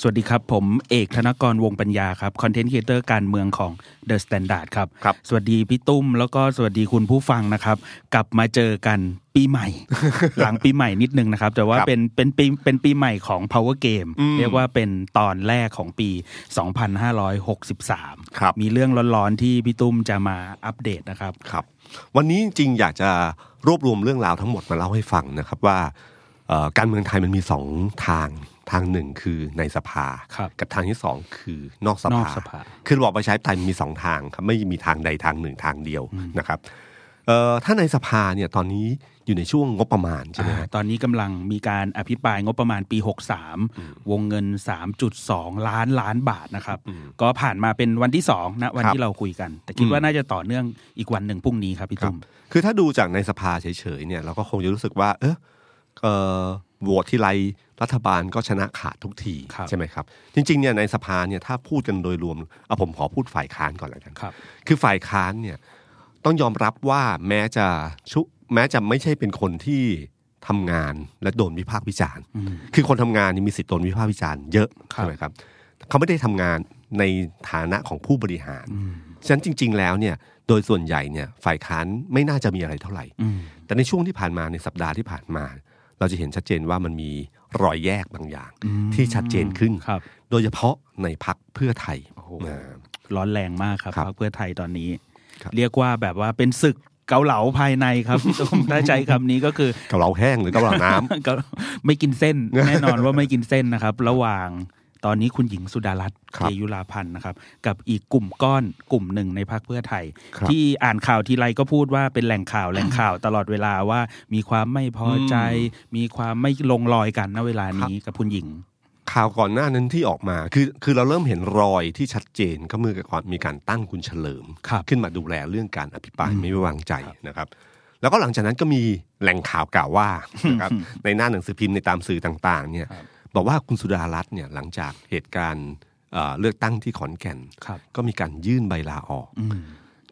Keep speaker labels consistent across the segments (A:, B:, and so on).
A: สวัสดีครับ ผมเอกธนกรวงปัญญาครับคอนเทนต์ครีเอเตอร์การเมืองของ The Standard ครับ
B: ครับ
A: สวัสดีพี่ตุ้ม แล้วก็สวัสดีคุณผู้ฟังนะครับ กลับมาเจอกันปีใหม่ หลังปีใหม่นิดนึงนะครับ แต่ว่า
B: ครับ
A: เป็นเป็นปีเป็นปีใหม่ของ Power Game
B: อืม
A: เรียกว่าเป็นตอนแรกของปี 2563
B: ครับ
A: มีเรื่องร้อนๆที่พี่ตุ้มจะมาอัปเดตนะครับ
B: ครับ วันนี้จริงๆอยากจะรวบรวมเรื่องราวทั้งหมดมาเล่าให้ฟังนะครับว่าเอ่อการเมืองไทยมันมีสองทาง ทางหนึ่งคือในสภา
A: ครับ
B: กับทางที่สองคือนอกส
A: นอ
B: ภาก
A: สภา
B: คือระบอบประชาธิปไตยมันมีสองทางครับไม่มีทางใดทางหนึ่งทางเดียวนะครับเอ่อถ้าในสภาเนี่ยตอนนี้อยู่ในช่วงงบประมาณใช่ไหม
A: อ่า
B: ฮะ
A: ตอนนี้กำลังมีการอภิปรายงบประมาณปี 63 วงเงิน 3.2 ล้านล้านบาทนะครับ ก็ผ่านมาเป็นวันที่2นะวัน
B: ครับ
A: ที่เราคุยกัน แต่คิดว่าน่าจะต่อเนื่องอีกวันหนึ่งพรุ่งนี้ครับพี่
B: ครับ
A: ตุ้ม
B: คือถ้าดูจากในสภาเฉยๆเนี่ยเราก็คงจะรู้สึกว่า เออเออโหวตที่ไร รัฐบาลก็ชนะขาดทุกที
A: ครับ
B: ใช่ไหมครับ จริงๆเนี่ยในสภาเนี่ยถ้าพูดกันโดยรวมเอาผมขอพูดฝ่ายค้านก่อนแล้วกัน
A: ครับ
B: คือฝ่ายค้านเนี่ยต้องยอมรับว่าแม้จะชุแม้จะไม่ใช่เป็นคนที่ทำงานและโดนวิพากษ์วิจารณ์ คือคนทำงานนี่มีสิทธิ์โดนวิพากษ์วิจารณ์เยอะ
A: ครับ
B: ใช่ไหมครับเขาไม่ได้ทำงานในฐานะของผู้บริหาร ฉะนั้นจริง ๆ แล้วเนี่ย โดยส่วนใหญ่เนี่ยฝ่ายค้านไม่น่าจะมีอะไรเท่าไหร่
A: อืม
B: แต่ในช่วงที่ผ่านมาในสัปดาห์ที่ผ่านมา เราจะเห็นชัดเจนว่ามันมี รอยแยกบางอย่าง ที่ชัดเจนขึ้น
A: ครับ
B: โดยเฉพาะในพักเพื่อไทยอ่า
A: ร้อนแรงมากครับ
B: ครับ
A: พรรคเพื่อไทยตอนนี้
B: ครับ
A: เรียกว่าแบบว่าเป็นศึกเกาเหลาภายในครับพี่ตุ้มถ้าใช้คำนี้ก็คือ
B: เกาเหลาแห้งหรือเกาเหลาน้ำ
A: ก็ไม่กินเส้น แน่นอนว่าไม่กินเส้นนะครับ ระหว่าง ตอนนี้คุณหญิงสุดารัตน์
B: ครับ
A: เกยุราพันธ์นะครับ กับอีกกลุ่มก้อนกลุ่มหนึ่งในพรรคเพื่อไทย
B: ครับ
A: ที่อ่านข่าวทีไรก็พูดว่าเป็นแหล่งข่าวแหล่งข่าวตลอดเวลาว่ามีความไม่พอใจ มีความไม่ลงรอยกันณเวลานี้กับคุณหญิง
B: ข่าวก่อนหน้านั้นที่ออกมาคือคือเราเริ่มเห็นรอยที่ชัดเจนก็เมื่อก่อนมีการตั้งคุณเฉลิม
A: ครับ
B: ขึ้นมาดูแลเรื่องการอภิปรายไม่ไว้วางใจนะครับ แล้วก็หลังจากนั้นก็มีแหล่งข่าวกล่าวว่านะครับในหน้าหนังสือพิมพ์ในตามสื่อต่างๆเนี่ย บอกว่าคุณสุดารัตน์เนี่ยหลังจากเหตุการณ์เอ่อเลือกตั้งที่ขอนแก่น
A: ครับ
B: ก็มีการยื่นใบลาออก
A: อืม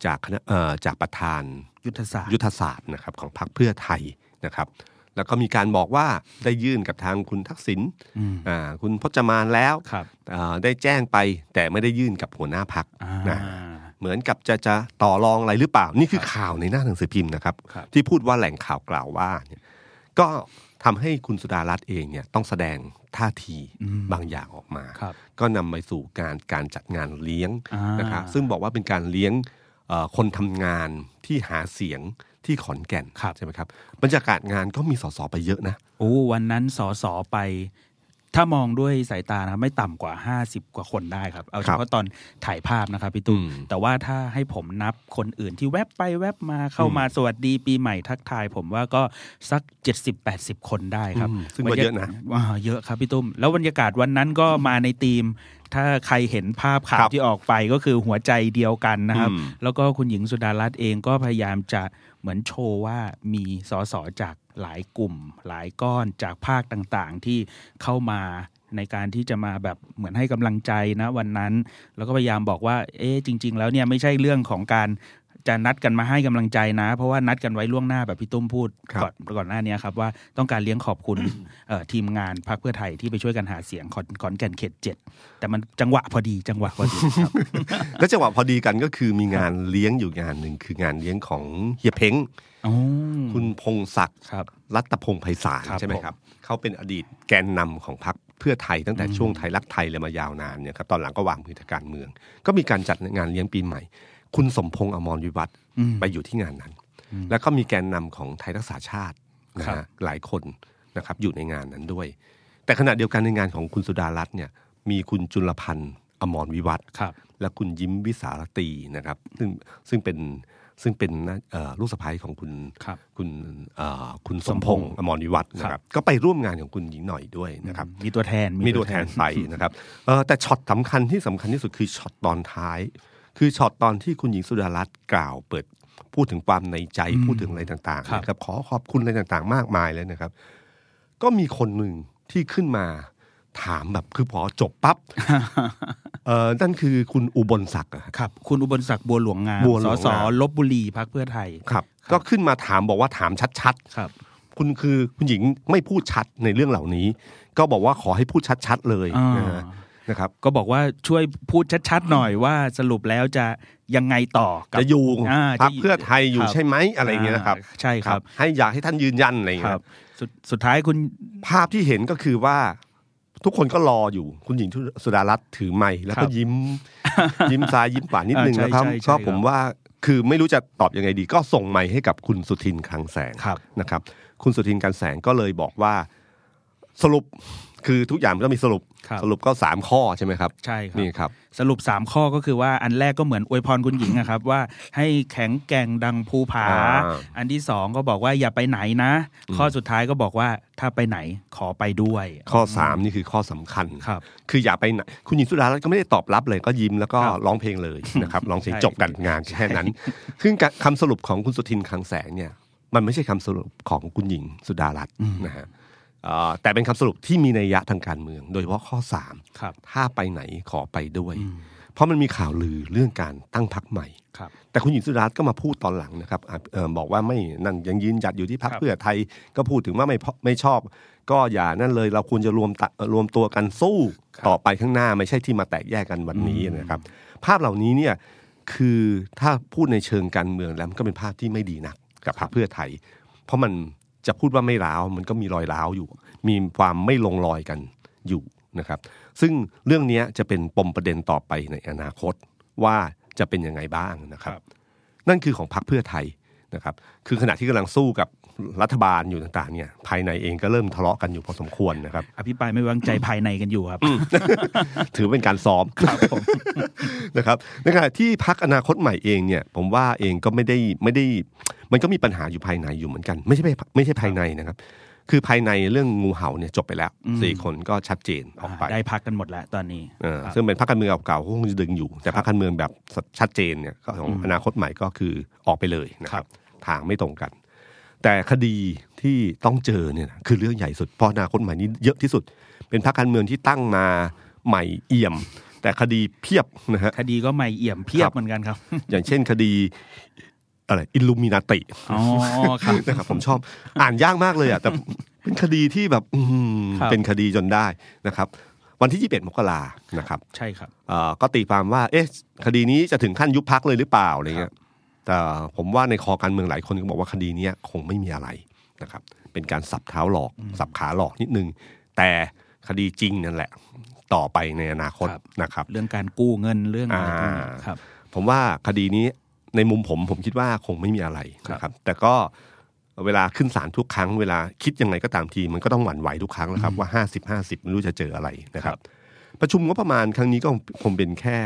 B: จากคณะเอ่อจากประธาน
A: ยุทธศาสตร์
B: ยุทธศาสตร์นะครับของพรรคเพื่อไทยนะครับ แล้วก็มีการบอกว่าได้ยื่นกับทางคุณทักษิณ
A: อืม
B: อ่าคุณพจมานแล้ว
A: ครับ
B: อ่าได้แจ้งไปแต่ไม่ได้ยื่นกับหัวหน้าพัก
A: อ่า
B: นะเหมือนกับจะจะต่อรองอะไรหรือเปล่า นี่คือข่าวในหน้าหนังสือพิมพ์นะครับ
A: ครับ
B: ที่พูดว่าแหล่งข่าวกล่าวว่าเนี่ยก็ ทำให้คุณสุดารัตน์เองเนี่ยต้องแสดงท่าทีบางอย่างออกมา
A: ครับ
B: ก็นำไปสู่การการจัดงานเลี้ยง
A: อ่าน
B: นะครับซึ่งบอกว่าเป็นการเลี้ยงเอ่อคนทำงานที่หาเสียงที่ขอนแก่น
A: ครับ
B: ใช่ไหมครับบรรยากาศงานก็มีสสไปเยอะนะ
A: โอ้วันนั้นสอสอไป ถ้ามองด้วยสายตานะครับไม่ต่ำกว่า 50 กว่าคนได้ครับ เอา
B: ค
A: เฉ
B: รับ
A: พาะตอนถ่ายภาพนะครับพี่ตุ้ม
B: อืม
A: แต่ว่าถ้าให้ผมนับคนอื่นที่แวบไปแวบมาเข้ามาสวัสดีปีใหม่ทักทาย ผมว่าก็สัก 70-80 คนได้ครับ
B: อืมซึ่งก็เยอะนะ
A: อ่าเยอะครับพี่ตุ้ม แล้วบรรยากาศวันนั้นก็มาในธีมถ้าใครเห็นภาพข่า
B: ควรับ
A: ที่ออกไปก็คือหัวใจเดียวกันนะครับ
B: อืม
A: แล้วก็คุณหญิงสุดารัตน์เองก็พยายามจะเหมือนโชว์ว่ามีสสจาก หลายกลุ่ม หลายก้อนจากภาคต่างๆ ที่เข้ามาในการที่จะมาแบบเหมือนให้กำลังใจนะวันนั้น แล้วก็พยายามบอกว่า เอ๊ะจริง ๆ แล้วเนี่ยไม่ใช่เรื่องของการ จะนัดกันมาให้กำลังใจนะ เพราะว่านัดกันไว้ล่วงหน้าแบบพี่ตุ้มพูด
B: ครับ
A: ก่อนก่อนหน้านี้ครับว่าต้องการเลี้ยงขอบคุณเอ่อทีมงานพรรคเพื่อไทยที่ไปช่วยกันหาเสียงขอนขอนแก่นเขตเจ็ดแต่มันจังหวะพอดีจังหวะพอดีครับ
B: แล้วจังหวะพอดีกันก็คือมีงานเลี้ยงอยู่งานหนึ่งคืองานเลี้ยงของเฮียเพ้ง
A: อ๋อ
B: คุณพงศักดิ์
A: ครับ
B: รัตพงศ์ไพศาล
A: ครับ
B: ใช่ไหมครับเขาเป็นอดีตแกนนำของพรรคเพื่อไทยตั้งแต่ช่วงไทยรักไทยเลยมายาวนานเนี่ยครับตอนหลังก็วางมือทางการเมือง ก็มีการจัดงานเลี้ยงปีใหม่ คุณสมพงษ์อมรวิวัฒน์
A: อืม
B: ไปอยู่ที่งานนั้น แล้วก็มีแกนนำของไทยรักษาชาตินะ
A: ครั
B: ฮะ
A: บ
B: หลายคนนะครับอยู่ในงานนั้นด้วย แต่ขณะเดียวกันในงานของคุณสุดารัตน์เนี่ยมีคุณจุลพันธ์อมรวิวัฒน์
A: ครับ
B: และคุณยิ้มวิสารตีนะครับ ซึ่งซึ่งเป็นซึ่งเป็นนะเอ่อลูกสะใภ้ของคุณ
A: ครับ
B: คุณเอ่อคุณส
A: ส
B: ม
A: ม
B: พ
A: พ
B: ง
A: งษ์
B: ษ์อมรวิวัฒน์นะค
A: ครั
B: รับบก็ไปร่วมงานของคุณหญิงหน่อยด้วยนะครับ
A: มีตัวแทน
B: มีตัวแทนไปนะครับเออแต่ช็อตสำคัญที่สำคัญที่สุดคือช็อตตอนท้าย คือช็อตตอนที่คุณหญิงสุดารัตน์กล่าวเปิดพูดถึงความในใจพูดถึงอะไรต่าง
A: ครับ
B: ๆนะครับ ขอขอบคุณอะไรต่างๆ มากมายเลยนะครับ ก็มีคนหนึ่งที่ขึ้นมาถามแบบคือพอจบปั๊บเออนั่นคือคุณอุบลศักดิ์อะ
A: ครับ คุณอุบลศักดิ์บัวหลวงงาม
B: บัวหล
A: ส
B: วง
A: ส
B: งาม
A: ลบบุรีพักเพื่อไทย
B: ครับ ก็ขึ้นมาถามบอกว่าถามชัด
A: ครับ
B: ๆคุณคือคุณหญิงไม่พูดชัดในเรื่องเหล่านี้ ก็บอกว่าขอให้พูดชัดๆเลย
A: อ่า
B: นะฮะ นะครับ
A: ก็บอกว่าช่วยพูดชัดๆหน่อยว่าสรุปแล้วจะยังไงต่อกับ
B: จะอยู่
A: อ่า
B: พัก
A: จะ
B: เพื่อไทยอยู่
A: ครับ
B: ใช่ไหมอะไรอย่างเงี้ยนะครับ
A: อ่าใช่ครับ
B: ให้อยากให้ท่านยืนยันอะไรอย่าง
A: ค
B: เงี้ย
A: รับสุดสุดท้ายคุณ
B: ภาพที่เห็นก็คือว่าทุกคนก็รออยู่คุณหญิงสุดารัตน์ถือไม้แล้ว
A: ค
B: ก็
A: รับ
B: ยิ้ม ยิ้มซ้ายยิ้มขวานิดนึง
A: อ่าใช่
B: นะครับ
A: ใช่ใช่
B: ก็
A: ครับ
B: ผมว่าคือไม่รู้จะตอบยังไงดี ก็ส่งไม้ให้กับคุณสุทินคลังแสง
A: ครับ
B: นะครับ คุณสุทินคลังแสงก็เลยบอกว่าสรุป คือทุกอย่างมันก็มีสรุป
A: ครับ
B: สรุปก็สามข้อใช่ไหมครับ
A: ใช่ครับ
B: นี่ครับ
A: สรุปสามข้อก็คือว่าอันแรกก็เหมือนอวยพรคุณหญิงอะครับ ว่าให้แข็งแกร่งดังภูผา
B: อ่า
A: อันที่สองก็บอกว่าอย่าไปไหนนะ ข้อสุดท้ายก็บอกว่าถ้าไปไหนขอไปด้วย
B: ข้อสามนี่คือข้อสำคัญ
A: ครับ
B: คืออย่าไปไหนคุณหญิงสุดารัตน์ก็ไม่ได้ตอบรับเลยก็ยิ้มแล้วก็
A: ครับ
B: ร้องเพลงเลยนะครับ ร้องเพลง
A: ใช่
B: จบกันงานแค่นั้น ซึ่งคำสรุปของคุณสุทินคลังแสงเนี่ย มันไม่ใช่คำสรุปของคุณหญิงสุดารัตน์นะฮะเอ่อ แต่เป็นคำสรุปที่มีนัยยะทางการเมือง โดยเฉพาะข้อสาม
A: ครับ
B: ถ้าไปไหนขอไปด้วย เพราะมันมีข่าวลือเรื่องการตั้งพักใหม่
A: ครับ
B: แต่คุณหญิงสุดารัตน์ก็มาพูดตอนหลังนะครับอะเอ่อบอกว่าไม่นั่นยังยืนหยัดอยู่ที่พรรค
A: ครับ
B: เพื่อไทยก็พูดถึงว่าไม่พอไม่ชอบ ก็อย่านั่นเลยเราควรจะรวมตะรวมตัวกันสู้ต่อไปข้างหน้าไม่ใช่ที่มาแตกแยกกันวันนี้นะครับ ภาพเหล่านี้เนี่ยคือถ้าพูดในเชิงการเมืองแล้วมันก็เป็นภาพที่ไม่ดีนักกับพรรคเพื่อไทย เพราะมัน จะพูดว่าไม่ร้าวมันก็มีรอยร้าวอยู่ มีความไม่ลงรอยกันอยู่นะครับ ซึ่งเรื่องเนี้ยจะเป็นปมประเด็นต่อไปในอนาคตว่าจะเป็นยังไงบ้างนะครับ
A: ครับ
B: นั่นคือของพรรคเพื่อไทยนะครับ คือขณะที่กำลังสู้กับ รัฐบาลอยู่ต่างๆเนี่ยภายในเองก็เริ่มทะเลาะกันอยู่พอสมควรนะครับ
A: อภิปรายไม่ไว้วางใจภายในกันอยู่ครับ
B: ถือเป็นการซ้อมนะครับในขณะที่พักอนาคตใหม่เองเนี่ย ผมว่าเองก็ไม่ได้ไม่ได้ มันก็มีปัญหาอยู่ภายในอยู่เหมือนกัน ไม่ใช่ไม่ไม่ใช่ภายในนะครับ คือภายในเรื่องงูเห่าเนี่ยจบไปแล้ว
A: อืม
B: สี่คนก็ชัดเจนออกไป
A: ได้พักกันหมดแล้วตอนนี้
B: เออ
A: ครับ
B: ซึ่งเป็นพรรคการเมืองเก่าๆก็คงจะดึงอยู่ แต่พรรคการเมืองแบบชัดเจนเนี่ยก็ของอนาคตใหม่ก็คือออกไปเลยนะครับ ทางไม่ตรงกัน แต่คดีที่ต้องเจอเนี่ยนะคือเรื่องใหญ่สุดเพราะอนาคตใหม่นี้เยอะที่สุด เป็นพรรคการเมืองที่ตั้งมาใหม่เอี่ยม แต่คดีเพียบนะฮะ
A: คดีก็ไม่เอี่ยมเพีย
B: ครับบ
A: เหมือนกันครับ
B: อย่างเช่นคดีอะไรอิลูมินาติ
A: อ๋อครับ
B: นะครับผมชอบอ่านยากมากเลยอะแต่เป็นคดีที่แบบอื้อหือ
A: ครับ
B: เป็นคดีจนได้นะครับ วันที่ 21 มกรานะครับ
A: ใช่ครับ
B: เอ่อก็ตีความว่า เอ๊ะ คดีนี้จะถึงขั้นยุบพักเลยหรือเปล่าอะไรเงี้ย แต่ผมว่าในคอการเมืองหลายคนก็บอกว่าคดีเนี้ยคงไม่มีอะไรนะครับ เป็นการสับเท้าหลอก สับขาหลอกนิดนึง แต่คดีจริงนั่นแหละ ต่อไปในอนาคต
A: ครับ
B: นะครับ
A: เรื่องการกู้เงินเรื่องอะไรพวกนี้
B: อ่า
A: ครับ
B: ผมว่าคดีนี้ในมุมผมผมคิดว่าคงไม่มีอะไร
A: ครับ
B: นะครับ แต่ก็เวลาขึ้นศาลทุกครั้งเวลาคิดยังไงก็ตามที มันก็ต้องหวั่นไหวทุกครั้งนะครับว่าห้าสิบห้าสิบไม่รู้จะเจออะไรนะครับ ประชุมงบประมาณครั้งนี้ก็คงเป็นแค่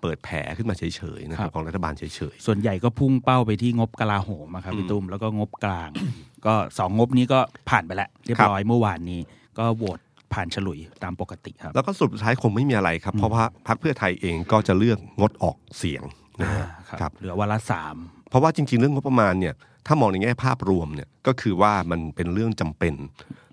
B: เปิดแผลขึ้นมาเฉยๆนะค
A: ค
B: รั
A: รั
B: บบของรัฐบาลเฉย
A: ส่วนใหญ่ก็พุ่งเป้าไปที่งบกลาโหมอะครับพี่ตุ้มแล้วก็งบกลาง ก็สองงบนี้ก็ผ่านไปแล้วเรียบร้อยเมื่อวานนี้ ก็โหวตผ่านฉลุยตามปกติครับ
B: ๆแล้วก็สรุปสุดท้ายคงไม่มีอะไรครับ เพราะว่าพรรคเพื่อไทยเองก็จะเลือกงดออกเสียงนะฮะ
A: อ่า
B: ครับ
A: เหลือวันละสาม
B: เพราะว่าจริง ๆ เรื่องงบประมาณเนี่ยถ้ามองในแง่ภาพรวมเนี่ยก็คือว่ามันเป็นเรื่องจำเป็น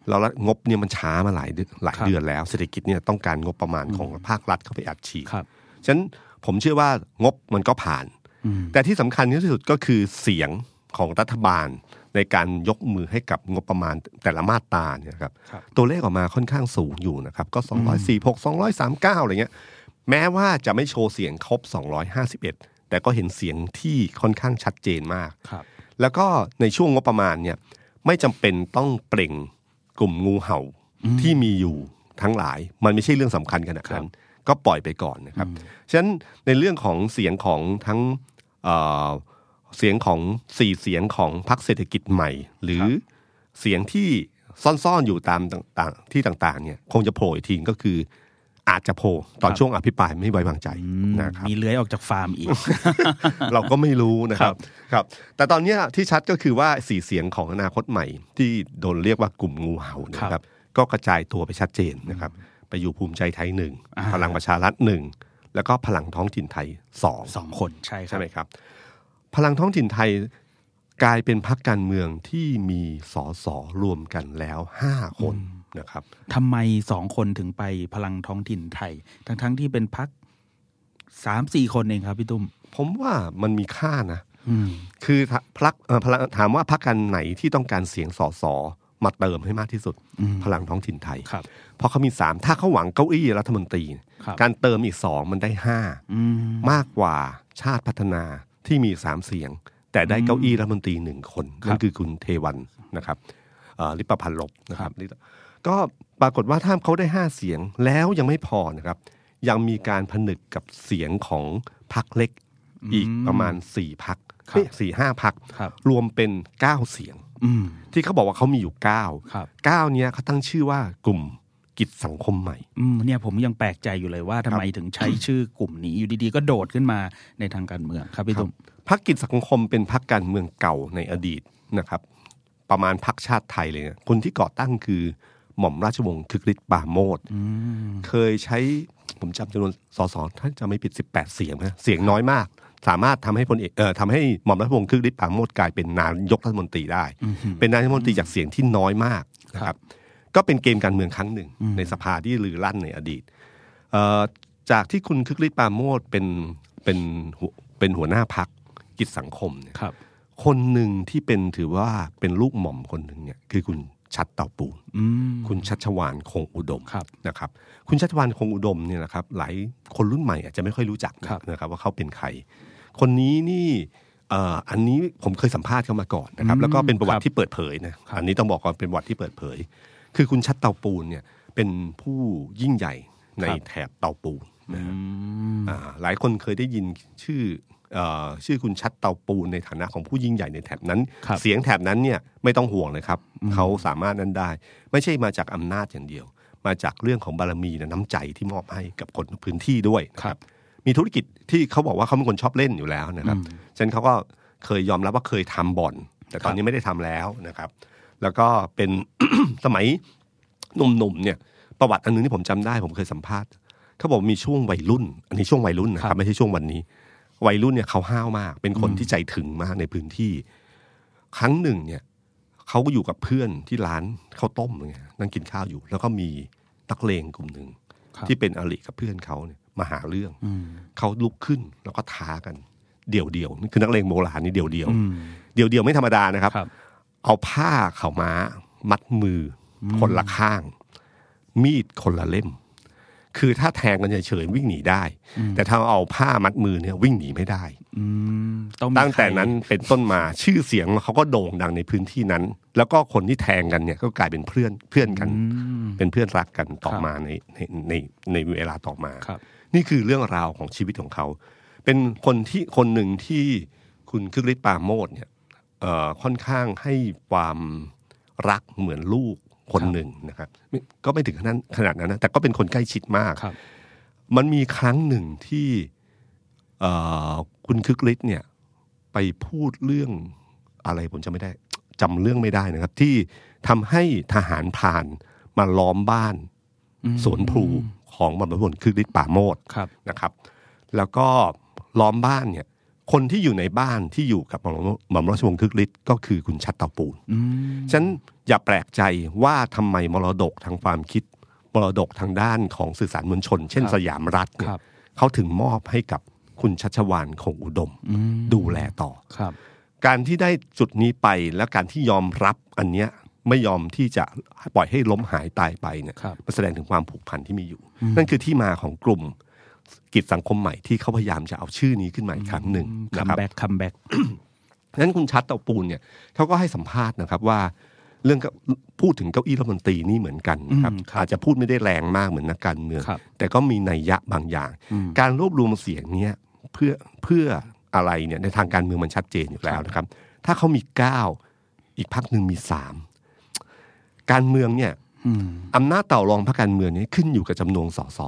B: แล้วงบเนี่ยมันช้ามาหลายเดือนหลาย
A: ครับ
B: เดือนแล้วเศรษฐกิจเนี่ยต้องการงบประมาณของภาครัฐเข้าไปอัดฉีด
A: ครับ
B: ฉะนั้น ผมเชื่อว่างบมันก็ผ่าน
A: อืม
B: แต่ที่สำคัญที่สุดก็คือเสียงของรัฐบาลในการยกมือให้กับงบประมาณแต่ละมาตราเนี่ยครับ
A: ครับ
B: ตัวเลขออกมาค่อนข้างสูงอยู่นะครับ ก็ 246 239 อะไรเงี้ยแม้ว่าจะไม่โชว์เสียงครบ 251 แต่ก็เห็นเสียงที่ค่อนข้างชัดเจนมาก
A: ครับ
B: แล้วก็ในช่วงงบประมาณเนี่ยไม่จำเป็นต้องเปล่งกลุ่มงูเห่าที่มีอยู่ทั้งหลาย มันไม่ใช่เรื่องสำคัญขนาดนั้น ก็ปล่อยไปก่อนนะครับฉะนั้นในเรื่องของเสียงของทั้งเอ่อเสียงของสี่เสียงของพรรคเศรษฐกิจใหม่ หรือเสียงที่ซ่อนๆอยู่ตามต่างๆที่ต่างๆเนี่ยคงจะโผล่อีกทีก็คืออาจจะโผล่ตอน
A: ครับ
B: ช่วงอภิปรายไม่ไว้วางใจ
A: อืม
B: นะครับ
A: มีเลื้อยออกจากฟาร์มอีก
B: เราก็ไม่รู้นะครับ
A: ครับ
B: ครับแต่ตอนเนี้ยที่ชัดก็คือว่าสี่เสียงของอนาคตใหม่ ที่โดนเรียกว่ากลุ่มงูเห่าเนยนะครับ ก็กระจายตัวไปชัดเจนนะครับ ไปอยู่ภูมิใจไทยหนึ่ง
A: อ่า
B: พลังประชารัฐหนึ่งแล้วก็พลังท้องถิ่นไทยสอง
A: สองคนใช่ครั
B: ใช่
A: บ
B: ไหมครับ พลังท้องถิ่นไทยกลายเป็นพักการเมืองที่มีสอสอรวมกันแล้วห้าคนนะครับ
A: ทำไมสองคนถึงไปพลังท้องถิ่นไทย ทั้งทั้งๆที่เป็นพักสามสี่คนเองครับพี่ตุ้ม
B: ผมว่ามันมีค่านะ
A: อืม
B: คือถ้าพลักเอ่อพลังถามว่าพักการไหนที่ต้องการเสียงสอสอ มาเติมให้มากที่สุด
A: อืม
B: พลังท้องถิ่นไทย
A: ครับ
B: เพราะเขามีสามถ้าเขาหวังเก้าอี้รัฐมนตรี
A: ครับ
B: การเติมอีกสองมันได้ห้า
A: อืม
B: มากกว่าชาติพัฒนาที่มีสามเสียง แต่ได้เก้าอี้รัฐมนตรีหนึ่งคน
A: ครับ
B: นั่นคือคุณเทวันนะครับเอ่อลิปพันธ์ลบนะครับลิปก็ปรากฏว่าถ้าเขาได้ห้าเสียงแล้วยังไม่พอนะครับ ยังมีการผนึกกับเสียงของพรรคเล็กอีกประมาณสี่พัก
A: ครับ
B: สี่ห้าพัก
A: ครับ
B: รวมเป็นเก้าเสียง
A: อืม
B: ที่เขาบอกว่าเขามีอยู่เก้า
A: ครับ
B: เก้าเนี้ยเขาตั้งชื่อว่ากลุ่มกิจสังคมใหม่
A: อืมเนี่ยผมยังแปลกใจอยู่เลยว่าทำไมถึงใช้ชื่อกลุ่มนี้อยู่ดีๆ ก็โดดขึ้นมาในทางการเมืองครับพี่ตุ้ม
B: พรรคกิจสังคมเป็นพรรคการเมืองเก่าในอดีตนะครับ ประมาณพรรคชาติไทยเลยนะคนที่ก่อตั้งคือหม่อมราชวงศ์คึกฤทธิ์ปราโมด
A: อืม
B: เคยใช้ผมจำจำนวนสสถ้าจะไม่ผิด 18 เสียงนะเสียงน้อยมาก สามารถทำให้พลเอกเอ่อทำให้หม่อมราชวงศ์คึกฤทธิ์ปราโมดกลายเป็นนายกรัฐมนตรีได้ เป็นนายกรัฐมนตรีจากเสียงที่น้อยมากนะครับ ก็เป็นเกมการเมืองครั้งหนึ่ง ในสภาที่ลือลั่นในอดีตเอ่อจากที่คุณคึกฤทธิ์ปราโมดเป็นเป็นหัวเป็นหัวหน้าพักกิจสังคมเนี่ย
A: ครับ
B: คนหนึ่งที่เป็นถือว่าเป็นลูกหม่อมคนหนึ่งเนี่ยคือคุณชัดเต่าปูน
A: อืม
B: คุณชัชวานคงอุดม
A: ครับ
B: นะครับ คุณชัชวานคงอุดมเนี่ยนะครับ หลายคนรุ่นใหม่อาจจะไม่ค่อยรู้จักนะครับนะครับว่าเขาเป็นใคร คนนี้นี่เอ่ออันนี้ผมเคยสัมภาษณ์เขามาก่อนนะครับ
A: อืม
B: แล้วก็เป็นประวั
A: ครั
B: ติ
A: บ
B: ที่เปิดเผยนะครับอันนี้ต้องบอกก่อนเป็นประวัติที่เปิดเผย คือคุณชัดเตาปูนเนี่ยเป็นผู้ยิ่งใหญ่ในแถบเตาปูนนะฮะ
A: อืม
B: อ่าหลายคนเคยได้ยินชื่อเอ่อชื่อคุณชัดเตาปูนในฐานะของผู้ยิ่งใหญ่ในแถบนั้น
A: ครับ
B: เสียงแถบนั้นเนี่ยไม่ต้องห่วงเลยครับเขาสามารถนั้นได้ ไม่ใช่มาจากอำนาจอย่างเดียว มาจากเรื่องของบารมีและน้ำใจที่มอบให้กับคนพื้นที่ด้วยนะครับ มีธุรกิจที่เขาบอกว่าเขาเป็นคนชอบเล่นอยู่แล้วนะครับฉะนั้นเขาก็เคยยอมรับว่าเคยทำบ่อน แต่ตอนนี้ไม่ได้ทำแล้วนะครับ แล้วก็เป็นสมัยหนุ่มๆเนี่ยประวัติอันนึงที่ผมจำได้ผมเคยสัมภาษณ์เขาบอกมีช่วงวัยรุ่น อันนี้ช่วงวัยรุ่นนะค
A: ครั
B: รับบไม่ใช่ช่วงวันนี้ วัยรุ่นเนี่ยเขาห้าวมาก เป็นคนที่ใจถึงมากในพื้นที่ ครั้งหนึ่งเนี่ยเขาก็อยู่กับเพื่อนที่ร้านข้าวต้มเนี่ยนั่งกินข้าวอยู่ แล้วก็มีนักเลงกลุ่มหนึ่ง
A: ครับ
B: ที่เป็นอริกับเพื่อนเขาเนี่ย มาหาเรื่อง
A: อืม
B: เขาลุกขึ้นแล้วก็ท้ากัน เดี่ยวเดียวๆนี่คือนักเลงโบราณนี่เดี่ยวเดียว
A: อืม
B: เดี่ยวเดียวๆไม่ธรรมดานะครับ
A: ครับ
B: เอาผ้าขาวม้า มัดมืออคนละข้าง มีดคนละเล่ม คือถ้าแทงกันเฉยๆวิ่งหนีได้ แต่ถ้าเอาผ้ามัดมือเนี่ยวิ่งหนีไม่ได้
A: อืมต้องมี
B: ตั้งแต่
A: ใคร
B: นั้นเป็นต้นมาชื่อเสียงเขาก็โด่งดังในพื้นที่นั้น แล้วก็คนที่แทงกันเนี่ยก็กลายเป็นเพื่อนเพื่อนกัน
A: อืม
B: เป็นเพื่อนรักกันต่อ
A: ครับ
B: มาในในในในเวลาต่อมา
A: ครับ
B: นี่คือเรื่องราวของชีวิตของเขา เป็นคนที่คนหนึ่งที่คุณคึกฤทธิ์ปราโมดเนี่ยเอ่อค่อนข้างให้ความรักเหมือนลูกคนหนึ่งนะครับไม่ก็ไม่ถึงขนาดขนาดนั้นนะแต่ก็เป็นคนใกล้ชิดมาก
A: ครับ
B: มันมีครั้งหนึ่งที่เอ่อคุณคึกฤทธิ์เนี่ย ไปพูดเรื่องอะไรผมจำไม่ได้จำเรื่องไม่ได้นะครับ ที่ทำให้ทหารพรานมาล้อมบ้าน
A: อืม
B: สวนพลู ของบรรพบุรุษคึกฤทธิ์ป่าโมด
A: ครับ
B: นะครับ แล้วก็ล้อมบ้านเนี่ย คนที่อยู่ในบ้านที่อยู่กับหม่อมหม่อมราชวงศ์คึกฤทธิ์ก็คือคุณชัดเตาปูน
A: อืม
B: ฉะนันอย่าแปลกใจว่าทำไมมรดกทางความคิดมรดกทางด้านของสื่อสารมวลชน เช่น
A: ครับ
B: สยามรัฐเนี่
A: ค
B: ย
A: รับ
B: เขาถึงมอบให้กับคุณชัชวานคงอุดม
A: อืม
B: ดูแลต่อ
A: ครับ
B: การที่ได้จุดนี้ไปและการที่ยอมรับอันเนี้ย ไม่ยอมที่จะปล่อยให้ล้มหายตายไปเนี่ย
A: ครับ
B: มันแสดงถึงความผูกพันที่มีอยู่ นั่นคือที่มาของกลุ่มกิจสังคมใหม่ที่เขาพยายามจะเอาชื่อนี้ขึ้นมาอีกครั้งหนึ่งนะ
A: ม
B: ครับ
A: back come back
B: นั้นคุณชัดเตาปูนเนี่ยเขาก็ให้สัมภาษณ์นะครับว่า เรื่องก็พูดถึงเก้าอี้รัฐมนตรีนี่เหมือนกันนะครับ
A: อืมครับ
B: อาจจะพูดไม่ได้แรงมากเหมือนนักการเมือง
A: ครับ
B: แต่ก็มีนัยยะบางอย่าง
A: อืม
B: การรวบรวมเสียงเนี้ยเพื่อเพื่ออะไรเนี่ยในทางการเมืองมันชัดเจนอยู่แล้วนะครับ ถ้าเขามีเก้าอีกพรรคหนึ่งมีสาม การเมืองเนี่ย
A: อืม
B: อำนาจต่อรองพรรคการเมืองนี้ขึ้นอยู่กับจำนวนสส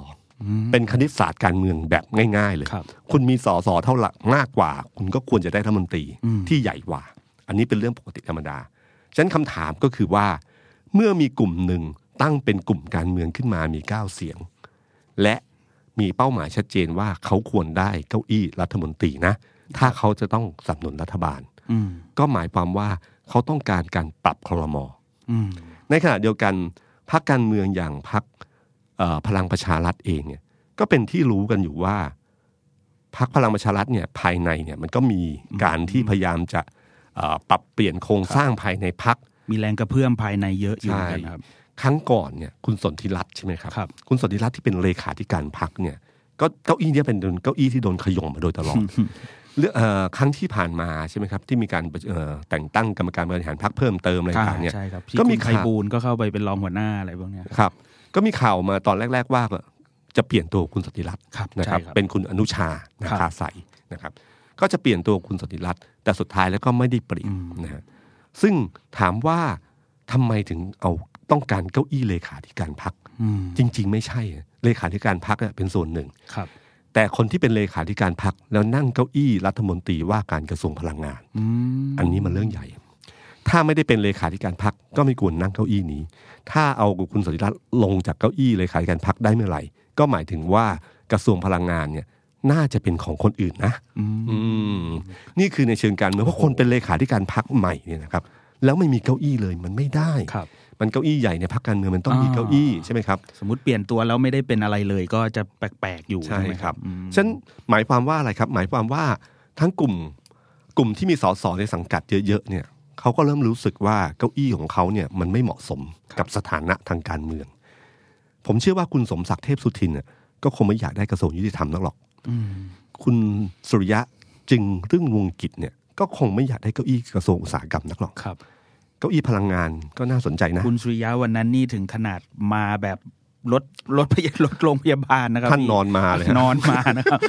A: อืม
B: เป็นคณิตศาสตร์การเมืองแบบง่าย ๆ เลย
A: ครับ
B: คุณมีสสเท่าไหร่มากกว่า คุณก็ควรจะได้รัฐมนตรี
A: อืม
B: ที่ใหญ่กว่า อันนี้เป็นเรื่องปกติธรรมดาฉะนั้นคำถามก็คือว่า เมื่อมีกลุ่มหนึ่งตั้งเป็นกลุ่มการเมืองขึ้นมามีเก้าเสียง และมีเป้าหมายชัดเจนว่าเขาควรได้เก้าอี้รัฐมนตรีนะ ถ้าเขาจะต้องสนับสนุนรัฐบาล
A: อืม
B: ก็หมายความว่าเขาต้องการการปรับคลม
A: อืม
B: ในขณะเดียวกันพรรคการเมืองอย่างพรรคเอ่อพลังประชารัฐเองเนี่ยก็เป็นที่รู้กันอยู่ว่าพรรคพลังประชารัฐเนี่ยภายในเนี่ยมันก็มีการที่พยายามจะเอ่อปรับเปลี่ยนโครงสร้างภายในพรรค
A: มีแรงกระเพื่อมภายในเยอะอยู่เหมือนกันครับ
B: ครั้งก่อนเนี่ยคุณสนธิรัตน์ใช่ไหมครับ
A: ครับ
B: คุณสนธิรัตน์ที่เป็นเลขาธิการพรรคเนี่ยก็เก้าอี้เนี้เป็นเก้าอี้ที่โดนขย่มมาโดยตลอดเรื่องเอ่อ ครั้งที่ผ่านมาใช่ไหมครับที่มีการเอ่อแต่งตั้งกรรมการบริหารพรรคเพิ่มเติมอะไรต่างๆเนี่ย
A: ใช่ครับ
B: ก็
A: ก็
B: มี
A: มีไพ
B: ข่าว
A: บูลย์ก็เข้าไปเป็นรองหัวหน้าอะไรพวกเนี้ย
B: ครับ ก็มีข่าวมาตอนแรก ๆว่าจะเปลี่ยนตัวคุณสนธิรัตน์
A: ครับ
B: นะครับ
A: ใช่ครับ
B: เป็นคุณอนุชานา
A: ครับ
B: คาใสนะครับ ก็จะเปลี่ยนตัวคุณสนธิรัตน์แต่สุดท้ายแล้วก็ไม่ได้เปลี่ยนนะฮะซึ่งถามว่าทำไมถึงเอาต้องการเก้าอี้เลขาธิการพรรค
A: อืม
B: จริง ๆ ไม่ใช่อะเลขาธิการพรรคอะเป็นส่วนหนึ่ง
A: ครับ
B: แต่คนที่เป็นเลขาธิการพรรคแล้วนั่งเก้าอี้รัฐมนตรีว่าการกระทรวงพลังงาน
A: อืม
B: อันนี้มันเรื่องใหญ่ ถ้าไม่ได้เป็นเลขาธิการพรรคก็ไม่ควรนั่งเก้าอี้นี้ ถ้าเอาคุณสนธิรัตน์ลงจากเก้าอี้เลขาธิการพรรคได้เมื่อไหร่ ก็หมายถึงว่ากระทรวงพลังงานเนี่ยน่าจะเป็นของคนอื่นนะ
A: อืม
B: อืมนี่คือในเชิงการเมืองเพราะคนเป็นเลขาธิการพรรคใหม่เนี่ยนะครับ แล้วไม่มีเก้าอี้เลยมันไม่ได้
A: ครับ
B: มันเก้าอี้ใหญ่ในพรรคการเมืองมันต้องมี
A: อ่า
B: เก้าอี้ใช่ไหมครับ
A: สมมติเปลี่ยนตัวแล้วไม่ได้เป็นอะไรเลย ก็จะแปลกๆอยู่
B: ใช่
A: ไหม
B: ครับ
A: อืม
B: ฉะนันหมายความว่าอะไรครับ หมายความว่าทั้งกลุ่มกลุ่มที่มีสสในสังกัดเยอะๆเนี่ยเขาก็เริ่มรู้สึกว่าเก้าอี้ของเขาเนี่ยมันไม่เหมาะสมกับสถานะทางการเมือง ผมเชื่อว่าคุณสมศักดิ์เทพสุทินเนี่ยก็คงไม่อยากได้กระทรวงยุติธรรมนักหรอก
A: อืม
B: คุณสุริยะจึงเรื่องวงกิจเนี่ยก็คงไม่อยากได้เก้าอี้กระทรวงอุตสาหกรรมนักหรอก
A: ครับ
B: เก้าอี้พลังงานก็น่าสนใจนะ
A: คุณสุริยะวันนั้นนี่ถึงขนาดมาแบบรถรถพยารถโรงพยาบาลนะครับ
B: ท่าน
A: พี่
B: นอนมาเลยฮะ
A: นอนมานะครับ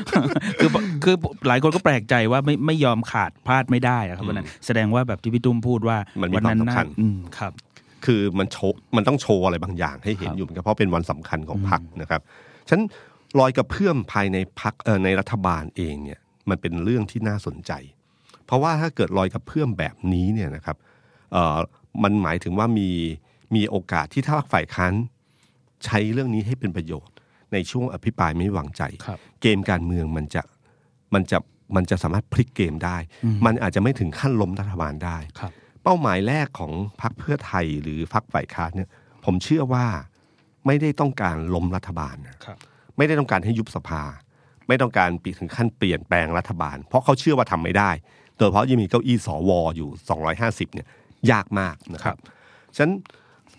A: คือคือหลายคนก็แปลกใจว่าไม่ไม่ยอมขาดพลาดไม่ได้อะครับวันนั้นแสดงว่าแบบที่พี่ตุ้มพูดว่า
B: มันมี
A: วันั้น
B: ความสำคัญ
A: น่าอืมครับ
B: คือมันโชว์มันต้องโชว์อะไรบางอย่างให้เห็น
A: ครับ
B: อยู่เหมือนกันเพราะเป็นวันสำคัญของพรรคนะครับฉะนันรอยกระเพื่อมภายในพรรคเอ่อในรัฐบาลเองเนี่ย มันเป็นเรื่องที่น่าสนใจ เพราะว่าถ้าเกิดรอยกระเพื่อมแบบนี้เนี่ยนะครับเอ่อ มันหมายถึงว่ามีมีโอกาสที่ถ้าพรรคฝ่ายค้านใช้เรื่องนี้ให้เป็นประโยชน์ ในช่วงอภิปรายไม่วางใจ
A: ครับ
B: เกมการเมืองมันจะมันจะมันจะสามารถพลิกเกมได้ มันอาจจะไม่ถึงขั้นล้มรัฐบาลได้
A: ครับ
B: เป้าหมายแรกของพรรคเพื่อไทยหรือพรรคฝ่ายค้านเนี่ยผมเชื่อว่าไม่ได้ต้องการล้มรัฐบาลนะครับไม่ได้ต้องการให้ยุบสภา ไม่ต้องการปีถึงขั้นเปลี่ยนแปลงรัฐบาล เพราะเขาเชื่อว่าทำไม่ได้ โดยเฉพาะยังมีเก้าอี้สวอยู่ 250เนี่ย ยากมากนะค
A: ครั
B: รับบฉะนั้น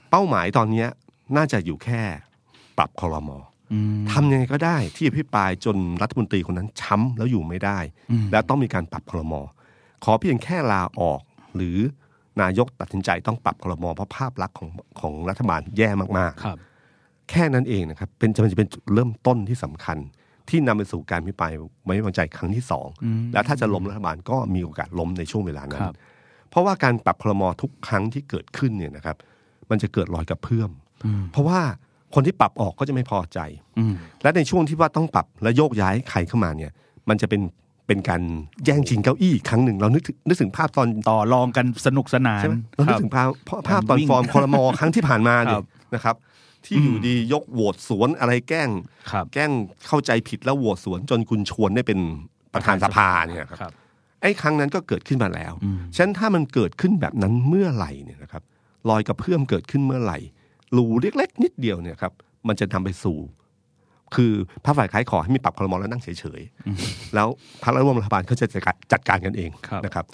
B: เป้าหมายตอนเนี้ยน่าจะอยู่แค่ปรับคอรมอ
A: อืม
B: ทำยังไงก็ได้ที่อภิปรายจนรัฐมนตรีคนนั้นช้ำแล้วอยู่ไม่ได้
A: อืม
B: แล้วต้องมีการปรับครมขอเพียงแค่ลาออก หรือนายกตัดสินใจต้องปรับครมเพราะภาพลักษณ์ของของรัฐบาลแย่มาก
A: ครับ
B: ๆแค่นั้นเองนะครับ เป็นจะมันจะเป็นจุดเริ่มต้นที่สำคัญ ที่นำไปสู่การพิปรายไม่ไว้วางใจครั้งที่สอง
A: อืม
B: แล้วถ้าจะล้มรัฐบาลก็มีโอกาสล้มในช่วงเวลานั้
A: คนรับ
B: เพราะว่าการปรับครมทุกครั้งที่เกิดขึ้นเนี่ยนะครับ มันจะเกิดรอยกระเพื่อม
A: อืม
B: เพราะว่าคนที่ปรับออกก็จะไม่พอใจ
A: อืม
B: และในช่วงที่ว่าต้องปรับและโยกย้ายใครเข้ามาเนี่ย มันจะเป็นเป็นการแย่งชิงเก้าอี้อีกครั้งหนึ่งเรานึกถึงนึกถึงภาพตอน
A: ต่อรองกันสนุกสนาน
B: ใช่ไหมเรานึกถึงภาพภาพภาพตอน
A: วิ่ง
B: ฟอร์มคอรมอครั้งที่ผ่านมาเนี่
A: ครั
B: ย
A: บ
B: นะครับ ที่อยู่ดียกโหวตสวนอะไรแกล้ง
A: ครับ
B: แกล้งเข้าใจผิดแล้วโหวตสวนจนคุณชวนได้เป็นประธานสภาเนี่ยครับ
A: ครับ
B: ไอ้ครั้งนั้นก็เกิดขึ้นมาแล้ว
A: อืม
B: ฉะนั้นถ้ามันเกิดขึ้นแบบนั้นเมื่อไหร่เนี่ยนะครับรอยกระเพื่อมเกิดขึ้นเมื่อไหร่รูเล็กๆ นิดเดียวเนี่ยครับ มันจะนำไปสู่ คือพรรคฝ่ายค้ายขอให้มีปรับคลมอแล้วนั่งเฉยๆ แล้วพรรคร่วมรัฐบาลเขาจะจัดการจัดการกันเอง
A: ครับ
B: นะครับ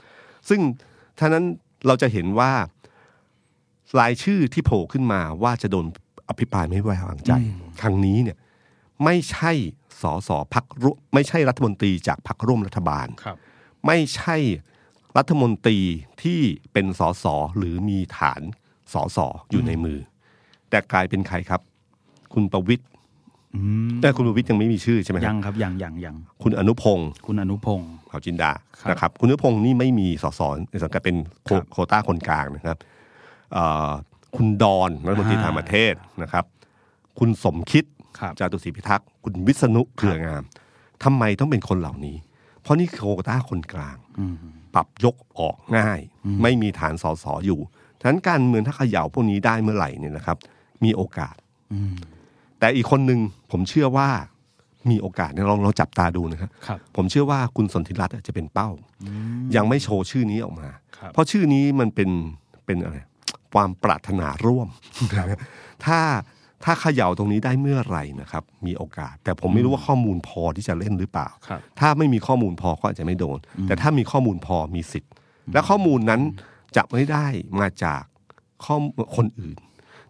B: ซึ่งท่านั้นเราจะเห็นว่ารายชื่อที่โผล่ขึ้นมาว่าจะโดนอภิปรายไม่ไว้วางใจ ครั้งนี้เนี่ย ไม่ใช่สสพักร่วมไม่ใช่รัฐมนตรีจากพรรคร่วมรัฐบาล
A: ครับ
B: ไม่ใช่รัฐมนตรีที่เป็นสสหรือมีฐานสสอยู่ในมือ แต่กลายเป็นใครครับ คุณประวิทย์
A: อืม
B: แต่คุณประวิทย์ยังไม่มีชื่อใช่ไหมค
A: ยั
B: รับ
A: งครับยังยังยัง
B: คุณอนุพงศ์
A: คุณอนุพงศ์
B: เผ่าจินดา
A: ครับ
B: นะครับ คุณอนุพงศ์นี่ไม่มีสสในสังกัดเป็นโค
A: ครับ
B: โควต้าคนกลางนะครับเอ่อคุณดอนรัฐมนตรี
A: อ่า
B: ต่างประเทศนะครับ คุณสมคิด
A: ครับ
B: จาตุศรีพิทักษ์คุณวิษณุเครืองามทำไมต้องเป็นคนเหล่านี้ เพราะนี่คือโควต้าคนกลาง
A: อืม
B: ปรับยกออกง่าย ไม่มีฐานสสอยู่ฉะนั้นการเมืองถ้าเขย่าพวกนี้ได้เมื่อไหร่เนี่ยนะครับ มีโอกาส
A: อืม
B: แต่อีกคนหนึ่งผมเชื่อว่ามีโอกาสเนี่ยลองเราจับตาดูนะครับ
A: ครับ
B: ผมเชื่อว่าคุณสนธิรัตน์จะเป็นเป้า ยังไม่โชว์ชื่อนี้ออกมา
A: ครับ
B: เพราะชื่อนี้มันเป็นเป็นอะไรความปรารถนาร่วม ถ้า ถ้าเขย่าตรงนี้ได้เมื่อไหร่นะครับ มีโอกาส แต่ผมไม่รู้ว่าข้อมูลพอที่จะเล่นหรือเปล่า
A: ครับ
B: ถ้าไม่มีข้อมูลพอก็อาจจะไม่โดน แต่ถ้ามีข้อมูลพอมีสิทธิ์ และข้อมูลนั้นจะไม่ได้มาจากข้อคนอื่น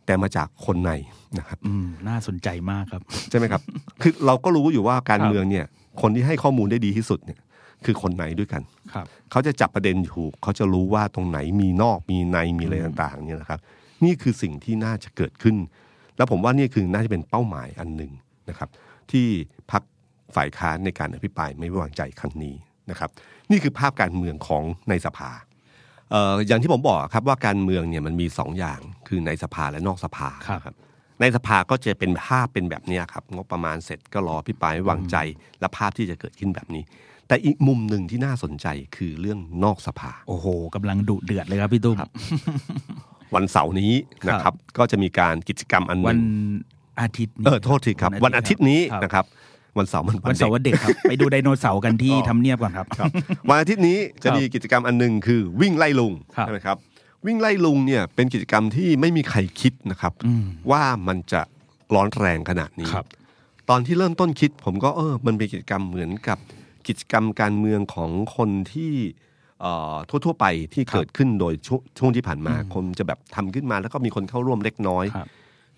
B: แต่มาจากคนในนะครับ
A: อืมน่าสนใจมากครับ
B: ใช่ไหมครับ คือเราก็รู้อยู่ว่าการ
A: ครับ
B: เมืองเนี่ย คนที่ให้ข้อมูลได้ดีที่สุดเนี่ย คือคนในด้วยกัน
A: ครับ
B: เขาจะจับประเด็นถูกเขาจะรู้ว่าตรงไหนมีนอกมีในมีอะไรต่างๆ เนี่ยนะครับ นี่คือสิ่งที่น่าจะเกิดขึ้น แล้วผมว่านี่คือน่าจะเป็นเป้าหมายอันหนึ่งนะครับ ที่พักฝ่ายค้านในการอภิปรายไม่ไว้วางใจครั้งนี้นะครับ นี่คือภาพการเมืองของในสภาเอ่ออย่างที่ผมบอกครับว่าการเมืองเนี่ยมันมีสองอย่างคือในสภาและนอกสภา
A: ครับ
B: นะครับในสภาก็จะเป็นภาพเป็นแบบเนี้ยครับงบประมาณเสร็จก็รอพิปรายไม่วางใจ และภาพที่จะเกิดขึ้นแบบนี้ แต่อีกมุมหนึ่งที่น่าสนใจคือเรื่องนอกสภา
A: โอ้โหกำลังดุเดือดเลยครับพี่ตุ้ม
B: วันเสาร์นี้นะครับ ก็จะมีการกิจกรรมอันห
A: วั
B: นึ่
A: น
B: ง
A: อาทิตย์นี้
B: เออโทษทีครับ วันอาทิตย์นี้
A: ครับ
B: นะครับวันเสาร์มัน
A: วันเสาร์
B: ด็ก
A: วันเด็กครับ ไปดูไดโนเสาร์กันที่ทำเนียบก่อนครับ
B: ครับ วันอาทิตย์นี้จะมีกิจกรรมอันหนึ่งคือวิ่งไล่ลุง
A: ครับ
B: ใช่ไหมครับ วิ่งไล่ลุงเนี่ยเป็นกิจกรรมที่ไม่มีใครคิดนะครับ
A: อืม
B: ว่ามันจะร้อนแรงขนาดนี้
A: ครับ
B: ตอนที่เริ่มต้นคิด ผมก็เออ มันเป็นกิจกรรมเหมือนกับกิจกรรมการเมืองของคนที่เอ่อ ทั่วๆไปที่เกิดขึ้นโดยช่วงช่วงที่ผ่านมาคนจะแบบทำขึ้นมา แล้วก็มีคนเข้าร่วมเล็กน้อย
A: ครับ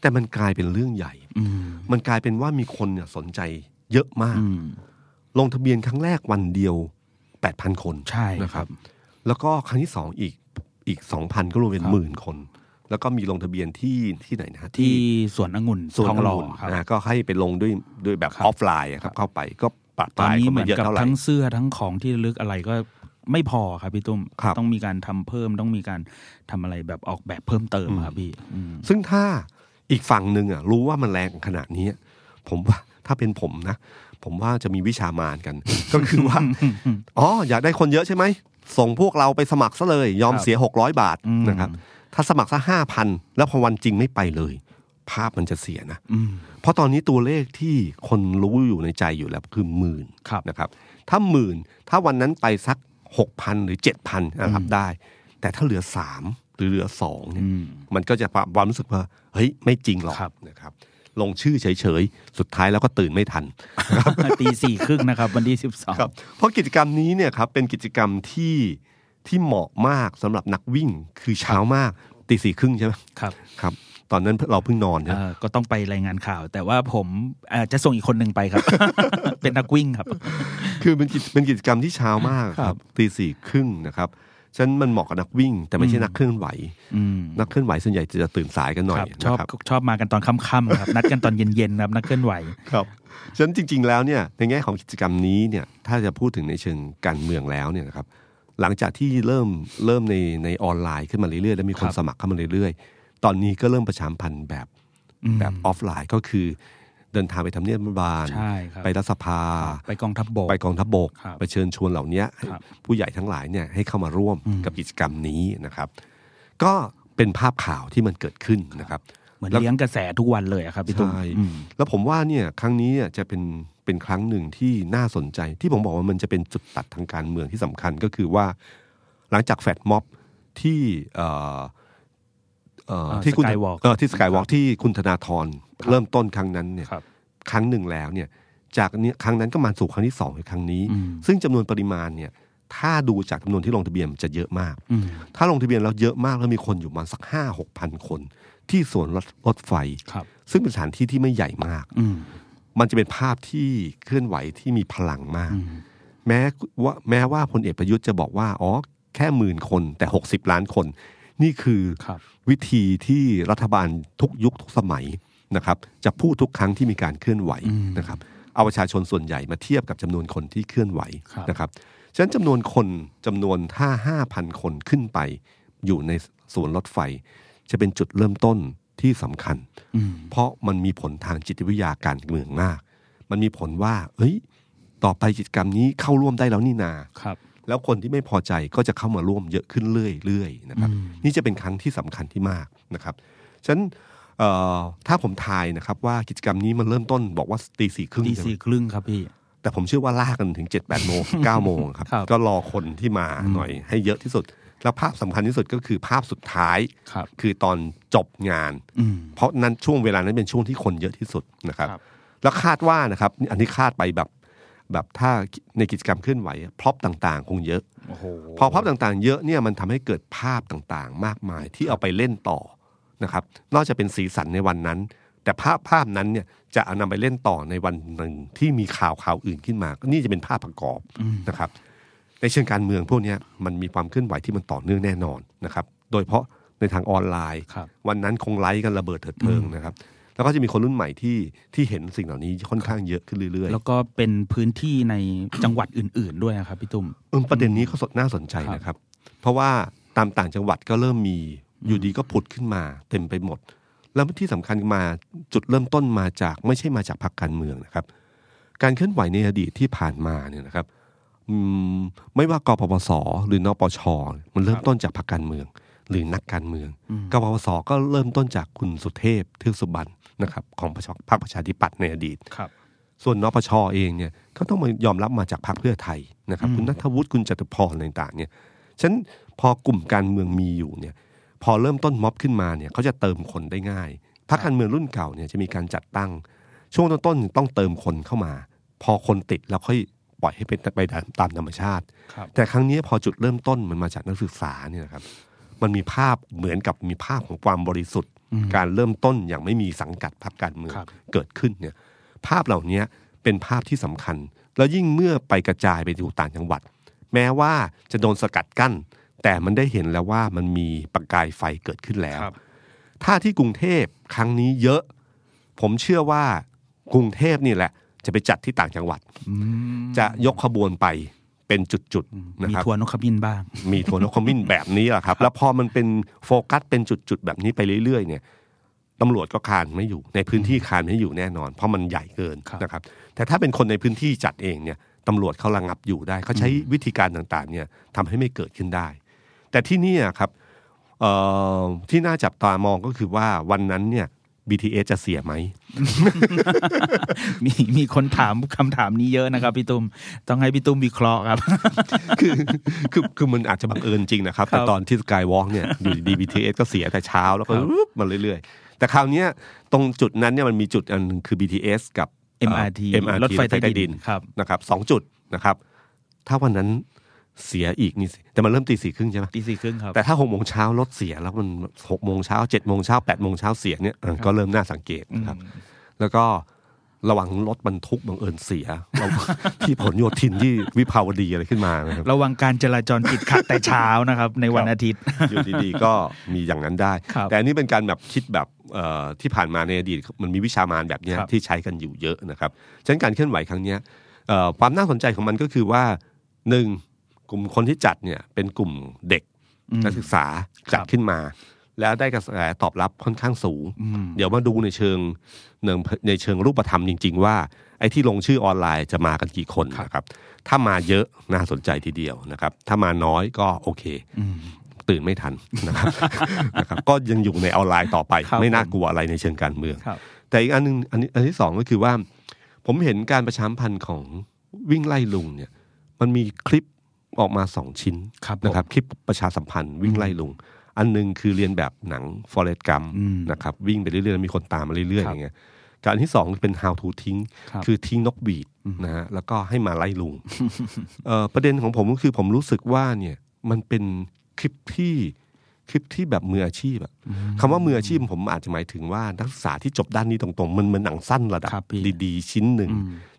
B: แต่มันกลายเป็นเรื่องใหญ่
A: อืม
B: มันกลายเป็นว่ามีคนเนี่ยสนใจเยอะมาก
A: อืม
B: ลงทะเบียนครั้งแรกวันเดียว8,000คน
A: ใช่
B: นะค
A: ครั
B: รับบแล้วก็ครั้งที่สองอีกอีก2,000ก็รวมเป็น
A: ครับ
B: หมื่นคน แล้วก็มีลงทะเบียนที่ที่ไหนนะฮะ
A: ที่สวนองุ่น
B: ส่วน
A: ทองหล่อ
B: องุ่น
A: ครับ
B: นะก็ให้ไปลงด้วยด้วยแบบ
A: ครับ
B: ออฟไลน์อะครับเข้าไปก็ปะป
A: ตอน
B: ลาย
A: นี้
B: ก็
A: เหมื
B: ไม่
A: อน
B: เยอะ
A: กับ
B: เท่าไหร่
A: ทั้งเสื้อทั้งของที่ระลึกอะไรก็ ไม่พอครับพี่ตุ้ม
B: ครับ
A: ต้องมีการทำเพิ่มต้องมีการทำอะไรแบบออกแบบเพิ่มเติมครับพี่อืม
B: ซึ่งถ้าอีกฝั่งหนึ่งอะรู้ว่ามันแรงขนาดนี้ผมว่าถ้าเป็นผมนะ ผมว่าจะมีวิชามานกัน ก็คือว่าอ๋ออยากได้คนเยอะใช่ไหมส่งพวกเราไปสมัครซะเลย ยอม
A: ครับ
B: เสียหกร้อยบาท
A: อืม
B: นะครับ ถ้าสมัครซะห้าพันแล้วพอวันจริงไม่ไปเลย ภาพมันจะเสียนะ
A: อืม
B: เพราะตอนนี้ตัวเลขที่คนรู้อยู่ในใจอยู่แล้วคือหมื่น
A: ครับ
B: นะครับ ถ้าหมื่นถ้าวันนั้นไปสัก หกพันหรือเจ็ดพันรับได้ แต่ถ้าเหลือสามหรือเหลือสองเนี่ย
A: อืม
B: มันก็จะความรู้สึกว่า เฮ้ย ไม่จริงหรอก
A: ครับ
B: นะครับลงชื่อเฉยๆ สุดท้ายแล้วก็ตื่นไม่ทัน
A: ตีสี่ครึ่งนะครับ วันที่สิบสอง
B: ครับเพราะกิจกรรมนี้เนี่ยครับเป็นกิจกรรมที่ที่เหมาะมากสำหรับนักวิ่งคือเช้ามากตีสี่ครึ่งใช่ไหม
A: ครับ
B: ครับ ตอนนั้นเราเพิ่งนอนใช่ไหม
A: เอ่อก็ต้องไปรายงานข่าว แต่ว่าผมเอ่อจะส่งอีกคนหนึ่งไปครับ เป็นนักวิ่งครับ
B: คือเป็นกิจเป็นกิจกรรมที่เช้ามากค
A: ครั
B: รับบตีสี่ครึ่งนะครับฉะนันมันเหมาะกับนักวิ่ง แต่ไม่ใช่นักเคลื่อนไหว
A: อืม
B: นักเคลื่อนไหวส่วนใหญ่จะตื่นสายกันหน่อย
A: ครับช
B: นะ
A: อบ
B: ครับ
A: ชอบมากันตอนค่ำๆครับนัดกันตอนเย็นๆครับนักเคลื่อนไหว
B: ครับฉะนั้นจริง ๆ แล้วเนี่ยในแง่ของกิจกรรมนี้เนี่ยถ้าจะพูดถึงในเชิงการเมืองแล้วเนี่ยนะครับหลังจากที่เริ่มเริ่มในในออนไลน์ขึ้นมาเรื่อยๆ แล้วมีคน
A: ครับ
B: สมัครเข้ามาเรื่อยๆ ตอนนี้ก็เริ่มประชามพันธ์แบบ
A: อืม
B: แบบออฟไลน์ก็คือ เดินทางไปทำเนียบรัฐบาล
A: ใช่ครับ
B: ไปรัฐสภา
A: ไปกองทัพบก
B: ไปกองทัพบก
A: ครับ
B: ไปเชิญชวนเหล่านี้ให้
A: ครับ
B: ผู้ใหญ่ทั้งหลายเนี่ยให้เข้ามาร่วม
A: อืม
B: กับกิจกรรมนี้นะครับ ก็เป็นภาพข่าวที่มันเกิดขึ้นนะครับ
A: เหมือน
B: แล้ว
A: เลี้ยงกระแสทุกวันเลยอะครับพี่ตุ้ม
B: ใช่
A: อืม
B: แล้วผมว่าเนี่ยครั้งนี้เนี่ยจะเป็นเป็นครั้งหนึ่งที่น่าสนใจ ที่ผมบอกว่ามันจะเป็นจุดตัดทางการเมืองที่สำคัญก็คือว่า หลังจากแฟดม็อบที่ ที่คุณ
A: Skywalk
B: เออที่สกายวอล์
A: ค
B: ก
A: รับ
B: ที่คุณธนาธร
A: ครับ
B: เริ่มต้นครั้งนั้นเนี่ย
A: ครับ
B: ครั้งหนึ่งแล้วเนี่ยจากเนี้ยครั้งนั้นก็มาสู่ครั้งที่สองในครั้งนี้
A: อืม
B: ซึ่งจำนวนปริมาณเนี่ยถ้าดูจากจำนวนที่ลงทะเบียนจะเยอะมาก
A: อืม
B: ถ้าลงทะเบียนแล้วเยอะมากแล้วมีคนอยู่ประมาณสักห้าหกพันคน ที่สวนรถรถไฟ
A: ครับ
B: ซึ่งเป็นสถานที่ที่ไม่ใหญ่มาก
A: อืม
B: มันจะเป็นภาพที่เคลื่อนไหวที่มีพลังมาก
A: อืม
B: แม้ว่าแม้ว่าพลเอกประยุทธ์จะบอกว่า อ๋อ แค่หมื่นคนแต่หกสิบล้านคน นี่คือ
A: ครับ
B: วิธีที่รัฐบาลทุกยุคทุกสมัยนะครับ จะพูดทุกครั้งที่มีการเคลื่อนไหว
A: อืม
B: นะครับ เอาประชาชนส่วนใหญ่มาเทียบกับจำนวนคนที่เคลื่อนไหว
A: ครับ
B: นะครับฉะนั้นจำนวนคนจำนวนถ้าห้าพันคนขึ้นไป อยู่ในสวนรถไฟ จะเป็นจุดเริ่มต้นที่สำคัญ
A: อืม
B: เพราะมันมีผลทางจิตวิทยาการเมืองมาก มันมีผลว่า เอ้ย ต่อไปกิจกรรมนี้เข้าร่วมได้แล้วนี่นา
A: ครับ
B: แล้วคนที่ไม่พอใจก็จะเข้ามาร่วมเยอะขึ้นเรื่อยๆนะครับ
A: อืม
B: นี่จะเป็นครั้งที่สำคัญที่มากนะครับฉะนั้นเอ่อถ้าผมทายนะครับว่ากิจกรรมนี้มันเริ่มต้นบอกว่าตีสี่ครึ่ง
A: ตี
B: ใช่ไหม
A: สี่ครึ่งครับพี่
B: แต่ผมเชื่อว่าลากกันถึงเจ็ดแปดโมงเก้าโมงครับ
A: ครับ
B: ก็รอคนที่มาหน่อยให้เยอะที่สุด แล้วภาพสำคัญที่สุดก็คือภาพสุดท้าย
A: ครับ
B: คือตอนจบงาน
A: อืม
B: เพราะนั้นช่วงเวลานั้นเป็นช่วงที่คนเยอะที่สุดนะครับ
A: ครับ
B: แล้วคาดว่านะครับ อันนี้คาดไปแบบ แบบถ้าในกิจกรรมเคลื่อนไหว prop ต่างๆ คงเยอะ
A: โอ้โห
B: พอ prop ต่างๆ เยอะเนี่ยมันทำให้เกิดภาพต่างๆ มากมายที่เอาไปเล่นต่อนะครับ นอกจากเป็นสีสันในวันนั้น แต่ภาพภาพนั้นเนี่ยจะเอานำไปเล่นต่อในวันหนึ่งที่มีข่าวข่าวอื่นขึ้นมา ก็นี่จะเป็นภาพประกอบนะครับ ในเชิงการเมืองพวกเนี้ยมันมีความเคลื่อนไหวที่มันต่อเนื่องแน่นอนนะครับ โดยเฉพาะในทางออนไลน์
A: ครับ
B: วันนั้นคงไลค์กันระเบิดเถิดเทิงนะครับ แล้วก็จะมีคนรุ่นใหม่ที่ที่เห็นสิ่งเหล่านี้ค่อนข้างเยอะขึ้นเรื่อยๆ
A: แล้วก็เป็นพื้นที่ในจังหวัดอื่น ๆ ด้วยนะครับพี่ตุ้ม
B: เออประเด็นนี้ก็สดน่าสนใจนะครับ เพราะว่าตามต่างจังหวัดก็เริ่มมีอยู่ดีก็ผุดขึ้นมา เต็มไปหมด แล้วที่สำคัญมาจุดเริ่มต้นมาจากไม่ใช่มาจากพรรคการเมืองนะครับ การเคลื่อนไหวในอดีตที่ผ่านมาเนี่ยนะครับอืมไม่ว่ากปปสหรือนปชมันเริ่มต้นจากพรรคการเมือง หรือนักการเมืองกปปสก็เริ่มต้นจากคุณสุเทพเทือกสุบรรณ นะครับของพรรคประชาธิปัตย์ในอดีต
A: ครับ
B: ส่วนนปชเองเนี่ยก็ต้องมายอมรับมาจากพรรคเพื่อไทยนะครับคุณนัทวุฒิคุณจตุพรอะไรต่างๆเนี่ยฉะนันพอกลุ่มการเมืองมีอยู่เนี่ยพอเริ่มต้นม็อบขึ้นมาเนี่ยเขาจะเติมคนได้ง่ายพรรคการเมืองรุ่นเก่าเนี่ยจะมีการจัดตั้ง ช่วงต้นๆต้องเติมคนเข้ามา พอคนติดแล้วค่อยปล่อยให้เป็นไปตามธรรมชาติ
A: ครับ
B: แต่ครั้งนี้พอจุดเริ่มต้นมันมาจากนักศึกษาเนี่ยนะครับมันมีภาพเหมือนกับมีภาพของความบริสุทธิ์ การเริ่มต้นอย่างไม่มีสังกัดพรรคการเมือง
A: ครับ
B: เกิดขึ้นเนี่ยภาพเหล่านี้เป็นภาพที่สำคัญ แล้วยิ่งเมื่อไปกระจายไปอยู่ต่างจังหวัด แม้ว่าจะโดนสกัดกั้น แต่มันได้เห็นแล้วว่ามันมีประกายไฟเกิดขึ้นแล้ว
A: ครับ
B: ถ้าที่กรุงเทพครั้งนี้เยอะ ผมเชื่อว่ากรุงเทพนี่แหละ จะไปจัดที่ต่างจังหวัด จะยกขบวนไป เป็นจุดๆนะ
A: มี
B: ครับ
A: ทัวร์นกขบินบ้าง
B: มีทัวร์นกขมิ้นแบบนี้แหละครับ แล้วพอมันเป็นโฟกัสเป็นจุดๆแบบนี้ไปเรื่อยๆ เนี่ยตำรวจก็คานไม่อยู่ ในพื้นที่คานไม่อยู่แน่นอน เพราะมันใหญ่เกิน
A: ครับ
B: นะครับ แต่ถ้าเป็นคนในพื้นที่จัดเองเนี่ยตำรวจเขาระงับอยู่ได้เขาใช้วิธีการต่างๆ เนี่ยทำให้ไม่เกิดขึ้นได้ แต่ที่เนี่ยครับเอ่อที่น่าจับตามองก็คือว่าวันนั้นเนี่ย BTS จะเสียไหม
A: มีมีคนถามคำถามนี้เยอะนะครับพี่ตุ้ม ต้องให้พี่ตุ้มวิเคราะห์ครับ
B: คือคือคือมันอาจจะบังเอิญจริงนะครับ แต่
A: ครับ
B: ตอนที่สกายวอล์กเนี่ยอยู่ดี BTS ก็เสียแต่เช้าแล้วก็
A: ครับ
B: รึบมาเรื่อยๆ แต่คราวเนี้ยตรงจุดนั้นเนี่ยมันมีจุดอันหนึ่งคือ BTS กับเอ่อ
A: MRT
B: MRT
A: รถไฟใต้ดินครับ
B: นะครับสองจุดนะครับ ถ้าวันนั้น เสียอีกนี่สิแต่มันเริ่มตีสี่ครึ่งใช่ไหม
A: ตีสี่ครึ่งครับ
B: แต่ถ้าหกโมงเช้ารถเสียแล้วมันหกโมงเช้าเจ็ดโมงเช้าแปดโมงเช้าเสียเนี่ยเออก็เริ่มน่าสังเกตนะครับ แล้วก็ระวังรถบรรทุกบังเอิญเสียเราที่ผลโยธินที่วิภาวดีอะไรขึ้นมานะครับ
A: ระวังการจราจรติดขัดแต่เช้านะครับ ในวันอาทิตย์
B: อยู่ดีๆก็มีอย่างนั้นได้
A: ครับ
B: แต่อันนี้เป็นการแบบคิดแบบเอ่อที่ผ่านมาในอดีตมันมีวิชามานแบบเนี้ย
A: ครับ
B: ที่ใช้กันอยู่เยอะนะครับฉะนั้นการเคลื่อนไหวครั้งเนี้ยเอ่อความน่าสนใจของมันก็คือว่าหนึ่ง กลุ่มคนที่จัดเนี่ยเป็นกลุ่มเด็ก
A: อืม
B: นักศึกษาจัด
A: ครับ
B: ขึ้นมา แล้วได้กระแสตอบรับค่อนข้างสูง
A: อืม
B: เดี๋ยวมาดูในเชิงเนิงในเชิงรูปธรรมจริง ๆ ว่า ไอ้ที่ลงชื่อออนไลน์จะมากันกี่คนนะครับ ถ้ามาเยอะน่าสนใจทีเดียวนะครับ ถ้ามาน้อยก็โอเค
A: อืม
B: ตื่นไม่ทันนะครับนะครับ ก็ยังอยู่ในออนไลน์ต่อไป
A: ครับ
B: ไม่น่ากลัวอะไรในเชิงการเมือง
A: ครับ
B: แต่อีกอันหนึงอันนี้อันที่สองก็คือว่า ผมเห็นการประชาสัมพันธ์ของวิ่งไล่ลุงเนี่ย มันมีคลิป ออกมาสองชิ้น
A: ครับผม
B: นะครับคลิปประชาสัมพันธ์วิ่งไล่ลุง อันหนึงคือเรียนแบบหนังฟอเรสต์กัม
A: อืม
B: นะครับวิ่งไปเรื่อยๆแล้วมีคนตามมาเรื่อยๆ
A: ค
B: อ
A: รับ
B: ย่างเงี้ยการที่สองเป็น how to ทิ้ง
A: ครับ
B: คือทิ้งนกบีดนะฮะแล้วก็ให้มาไล่ลุงเอ่อประเด็นของผมก็คือผมรู้สึกว่าเนี่ยมันเป็นคลิปที่ คลิปที่แบบมืออาชีพอะคำว่ามืออาชีพผมอาจจะหมายถึงว่านักศึกษาที่จบด้านนี้ตรงๆ มันเหมือนหนังสั้นระดับ
A: ครับพี่
B: ดีๆ ชิ้นหนึ่ง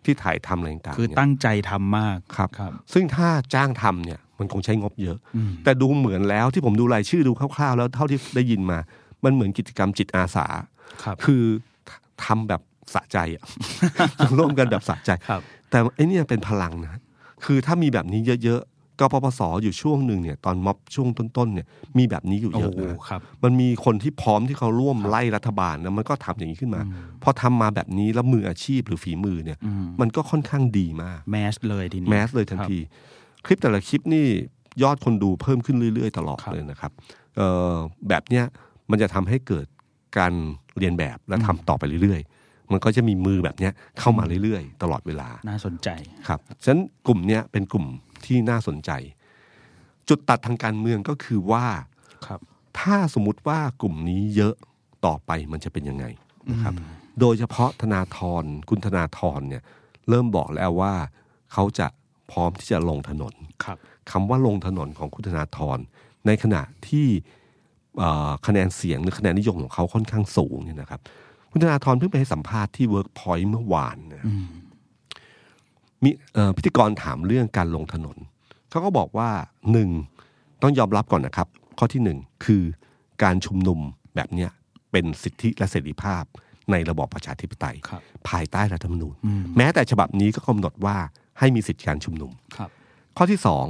B: ที่ถ่ายทำอะไรต่างๆ
A: คือ
B: เนี่ย
A: ตั้งใจทำมาก
B: ครับ
A: ครับ
B: ซึ่งถ้าจ้างทำเนี่ยมันคงใช้งบเยอะ
A: อืม
B: แต่ดูเหมือนแล้วที่ผมดูรายชื่อดูคร่าวๆ แล้วเท่าที่ได้ยินมา มันเหมือนกิจกรรมจิตอาสา
A: ครับ
B: คือทำแบบสะใจอะร่วมกันแบบสะใจ
A: ครับ
B: แต่ไอ้เนี่ยเป็นพลังนะคือถ้ามีแบบนี้เยอะๆ กปปสอยู่ช่วงหนึ่งเนี่ยตอนม็อบช่วงต้นๆเนี่ยมีแบบนี้อยู่
A: โอ้
B: เยอะ
A: โห
B: นะ
A: ครับ
B: มันมีคนที่พร้อมที่เขาร่วมไล่รัฐบาลแล้วมันก็ทำอย่างนี้ขึ้นมา พอทำมาแบบนี้แล้วมืออาชีพหรือฝีมือเนี่ย
A: อืม
B: มันก็ค่อนข้างดีมาก
A: แมสเลยทีนี้
B: แมสเลยทัน
A: ครับ
B: ที คลิปแต่ละคลิปนี่ยอดคนดูเพิ่มขึ้นเรื่อยๆ ตลอด
A: ครับ
B: เลยนะครับเอ่อแบบเนี้ยมันจะทำให้เกิดการเรียนแบบและทำต่อไปเรื่อย ๆมันก็จะมีมือแบบเนี้ยเข้ามาเรื่อยๆ ตลอดเวลา
A: น่าสนใจ
B: ครับ ฉะนั้นกลุ่มเนี้ยเป็นกลุ่ม ที่น่าสนใจ จุดตัดทางการเมืองก็คือว่า
A: ครับ
B: ถ้าสมมติว่ากลุ่มนี้เยอะต่อไปมันจะเป็นยังไงนะครับ โดยเฉพาะธนาธรคุณธนาธรเนี่ยเริ่มบอกแล้วว่าเขาจะพร้อมที่จะลงถนน
A: ครับ
B: คำว่าลงถนนของคุณธนาธรในขณะที่เอ่อคะแนนเสียงหรือคะแนนนิยมของเขาค่อนข้างสูงเนี่ยนะครับ คุณธนาธรเพิ่งไปให้สัมภาษณ์ที่ Workpoint เมื่อวานนะ มีเอ่อพิธีกรถามเรื่องการลงถนนเขาก็บอกว่าหนึ่งต้องยอมรับก่อนนะครับ ข้อที่หนึ่งคือการชุมนุมแบบเนี้ยเป็นสิทธิและเสรีภาพในระบอบประชาธิปไตย
A: ครับ
B: ภายใต้รัฐธรรมนูญ แม้แต่ฉบับนี้ก็กำหนดว่าให้มีสิทธิการชุมนุม
A: ครับ
B: ข้อที่สอง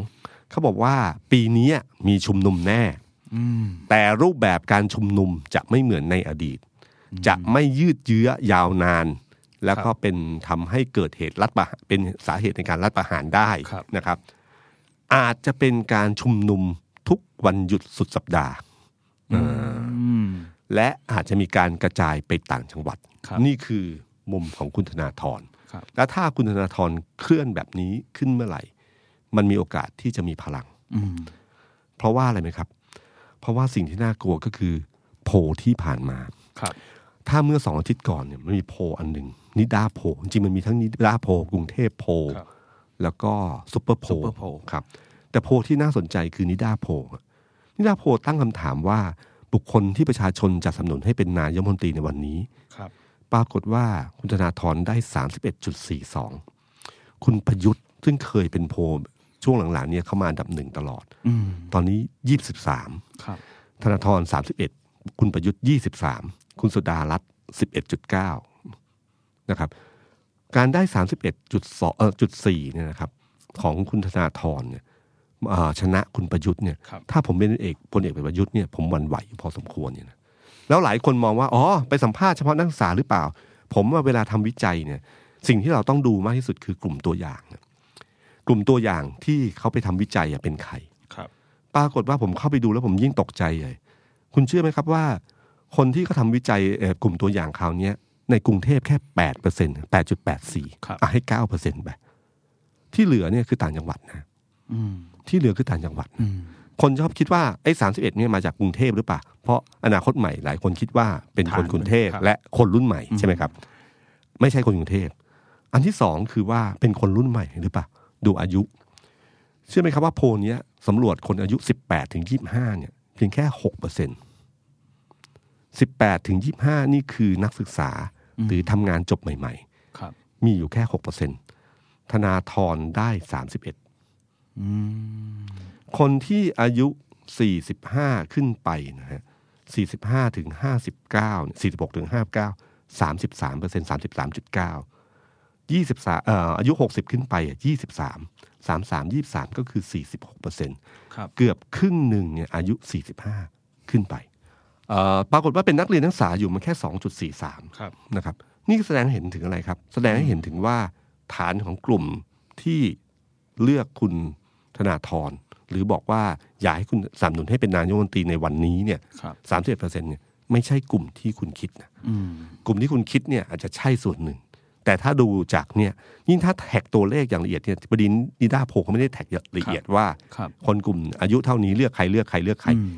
B: เขาบอกว่าปีนี้มีชุมนุมแน่
A: อืม
B: แต่รูปแบบการชุมนุมจะไม่เหมือนในอดีต จะไม่ยืดเยื้อยาวนาน แล้วก็เป็นทำให้เกิดเหตุรัฐประหารเป็นสาเหตุในการรัฐประหารได้
A: ครับ
B: นะครับ อาจจะเป็นการชุมนุมทุกวันหยุดสุดสัปดาห์
A: อืม
B: และอาจจะมีการกระจายไปต่างจังหวัด
A: ครับ
B: นี่คือมุมของคุณธนาธร
A: ครับ
B: และถ้าคุณธนาธรเคลื่อนแบบนี้ขึ้นเมื่อไหร่ มันมีโอกาสที่จะมีพลัง
A: อืม
B: เพราะว่าอะไรไหมครับ เพราะว่าสิ่งที่น่ากลัวก็คือโพลที่ผ่านมา
A: ครับ
B: ถ้าเมื่อสองอาทิตย์ก่อนเนี่ยมันมีโพลอันหนึ่งนิดาโพลจริงๆมันมีทั้งนิดาโพลกรุงเทพโพล
A: ครับ
B: แล้วก็ซูเปอร์โพล
A: Super Poll
B: ครับ แต่โพลที่น่าสนใจคือนิดาโพลนิดาโพลตั้งคำถามว่าบุคคลที่ประชาชนจะสนับสนุนให้เป็นนายกรัฐมนตรีในวันนี้
A: ครับ
B: ปรากฏว่าคุณธนาธรได้31.42คุณประยุทธ์ซึ่งเคยเป็นโพลช่วงหลังๆเนี่ยเข้ามาอันดับหนึ่งตลอด
A: อืม
B: ตอนนี้23
A: ครับ
B: ธนาธร31คุณประยุทธ์23 คุณสุดารัตน์11.9 นะครับ การได้ 31.2เอ่อจุด4เนี่ยนะครับ ของคุณธนาธรเนี่ยอ่าชนะคุณประยุทธ์เนี่ย
A: ครับ
B: ถ้าผมเป็นเอกพลเอกประยุทธ์เนี่ยผมหวั่นไหวพอสมควรเนี่ยนะแล้วหลายคนมองว่าอ๋อไปสัมภาษณ์เฉพาะนักศึกษาหรือเปล่า ผมว่าเวลาทำวิจัยเนี่ย สิ่งที่เราต้องดูมากที่สุดคือกลุ่มตัวอย่างนะกลุ่มตัวอย่างที่เขาไปทำวิจัยอะเป็นใคร
A: ครับ
B: ปรากฏว่าผมเข้าไปดูแล้วผมยิ่งตกใจเลยคุณเชื่อไหมครับว่า คนที่เขาทาวิจัยกลุ่มตัวอย่างคราวนี้ในกรุงเทพแค่แปดเปอร์เซ็นต์แปดจุดแปดสี่ให้เก้าเปอร์เซ็นต์ไปที่เหลือเนี่ยคือต่างจังหวัดนะที่เหลือคือต่างจังหวัด คนชอบคิดว่าไอ้สามสิบเอ็ดเนี่ยมาจากกรุงเทพหรือเปล่า เพราะอนาคตใหม่หลายคนคิดว่าเป็นคนกรุงเทพและคนรุ่นใหม่ใช่ไหมครับ ไม่ใช่คนกรุงเทพ อันที่สองคือว่าเป็นคนรุ่นใหม่หรือเปล่าดูอายุ เชื่อไหมครับว่าโพลนี้สำรวจคนอายุสิบแปดถึงยี่ห้าเนี่ยเพียงแค่หกเปอร์เซ็นต์ 18ถึง25 นี่คือนักศึกษาหรือทำงานจบใหม่ๆ มีอยู่แค่ 6%ธนาธรได้
A: 31
B: คนที่อายุ 45 ขึ้นไปนะฮะ45ถึง59 46ถึง59 33เปอร์เซ็นต์33.9 23เอ่ออายุ 60 ขึ้นไปอะ23 33 23 ก็คือ 46เปอร์เซ็นต์เกือบครึ่งหนึ่งเนี่ยอายุ 45 ขึ้นไป ปรากฏว่าเป็นนักเรียนนักศึกษาอยู่มาแค่ 2.43
A: ครับ
B: นะครับ นี่แสดงให้เห็นถึงอะไรครับ แสดงให้เห็นถึงว่าฐานของกลุ่มที่เลือกคุณธนาธรหรือบอกว่าอยากให้คุณสนับสนุนให้เป็นนายกรัฐมนตรีในวันนี้เนี่ย
A: ครับ
B: สามสิบเปอร์เซ็นเนี่ยไม่ใช่กลุ่มที่คุณคิดนะ
A: อืม
B: กลุ่มที่คุณคิดเนี่ยอาจจะใช่ส่วนหนึ่ง แต่ถ้าดูจากเนี่ยยิ่งถ้าแท็กตัวเลขอย่างละเอียดเนี่ยประเด็นนิด้าโพลเขาไม่ได้แท็กละเอียดว่า
A: ครับ
B: คนกลุ่มอายุเท่านี้เลือกใครเลือกใครเลือกใคร
A: อืม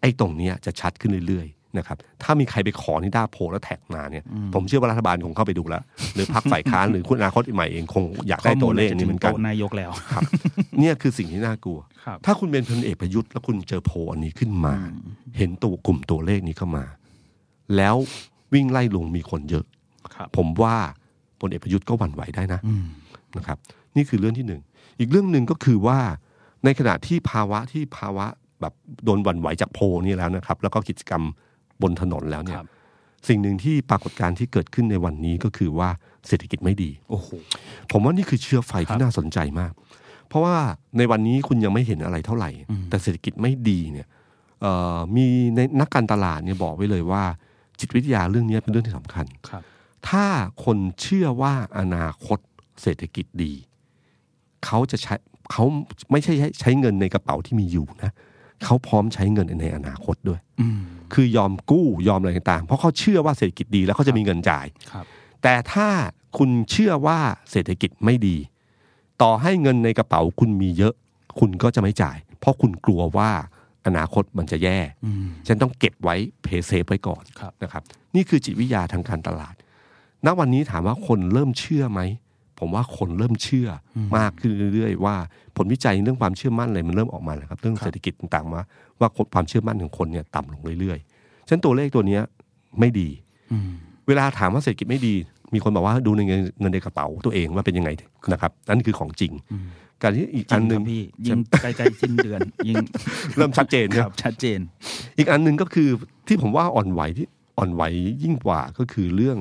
B: ไอ้ตรงเนี้ยจะชัดขึ้นเรื่อยๆนะครับถ้ามีใครไปขอนิด้าโพลแล้วแท็กมาเนี่ย ผมเชื่อว่ารัฐบาลคงเข้าไปดูแล้ว หรือพรรคฝ่ายค้านหรือคุณอนาคตใหม่เองคงอยากได้ตัวเลขนี้เหมือนกัน
A: ข้ลาจะถึงโต๊ะนายกแล้ว
B: ครับเนี่ยคือสิ่งที่น่ากลัว
A: ครับ
B: ถ้าคุณเป็นพลเอกประยุทธ์แล้วคุณเจอโพลอันนี้ขึ้นมา เห็นตัวกลุ่มตัวเลขนี้เข้ามา แล้ววิ่งไล่ลงมีคนเยอะ
A: ครับ
B: ผมว่าพลเอกประยุทธ์ก็หวั่นไหวได้นะ
A: อืม
B: นะครับ นี่คือเรื่องที่หนึ่งอีกเรื่องหนึ่งก็คือว่าในขณะที่ภาวะที่ภาวะ แบบโดนหวั่นไหวจากโพลนี่แล้วนะครับ แล้วก็กิจกรรมบนถนนแล้วเนี่
A: ค
B: ย
A: รับ
B: สิ่งหนึ่งที่ปรากฏการณ์ที่เกิดขึ้นในวันนี้ก็คือว่าเศรษฐกิจไม่ดี
A: โอ้โห
B: ผมว่านี่คือเชื้อไฟ
A: ครั
B: ที่
A: บ
B: น่าสนใจมาก เพราะว่าในวันนี้คุณยังไม่เห็นอะไรเท่าไหร่ แต่เศรษฐกิจไม่ดีเนี่ยเอ่อมีในนักการตลาดเนี่ยบอกไว้เลยว่า จิตวิทยาเรื่องนี้เป็นเรื่องที่สำคัญ
A: ครับ
B: ถ้าคนเชื่อว่าอนาคตเศรษฐกิจดี เขาจะใช้เขาไม่ใช่ใช้ใช้เงินในกระเป๋าที่มีอยู่นะ เขาพร้อมใช้เงินในอนาคตด้วย
A: อืม
B: คือยอมกู้ยอมอะไรต่างๆ เพราะเขาเชื่อว่าเศรษฐกิจดีแล้วเขาจะมีเงินจ่าย
A: ครับ
B: แต่ถ้าคุณเชื่อว่าเศรษฐกิจไม่ดี ต่อให้เงินในกระเป๋าคุณมีเยอะ คุณก็จะไม่จ่าย เพราะคุณกลัวว่าอนาคตมันจะแย่
A: อืม
B: ฉันต้องเก็บไว้เพย์เซฟไว้ก่อน
A: ครับ
B: นะครับ นี่คือจิตวิทยาทางการตลาดณวันนี้ถามว่าคนเริ่มเชื่อไหม ผมว่าคนเริ่มเชื่ออมากขึ้นเรื่อยๆ ว่าผลวิจัยเรื่องความเชื่อมั่นอะไรมันเริ่มออกมาแล้วครับเรื่องเศรษฐกิจต่างๆมาว่าความเชื่อมั่นของคนเนี่ยต่ำลงเรื่อยๆฉะนั้นตัวเลขตัวเนี้ยไม่ดี
A: อืม
B: เวลาถามว่าเศรษฐกิจไม่ดี มีคนบอกว่าดูในเงินเงินในกระเป๋าตัวเองว่าเป็นยังไงนะครับนั่นคือของจริงการที่อีก
A: จริ
B: อั
A: ง
B: นห
A: ค
B: นึ่
A: รั
B: ง
A: บพี่ยิงใกล้ๆสิ้นเดือนยิง
B: เริ่มชัดเจน
A: ค
B: นะ
A: รับ ชัดเจน
B: อีกอันหนึ่งก็คือที่ผมว่าอ่อนไหวที่อ่อนไหวยิ่งกว่าก็คือเรื่อง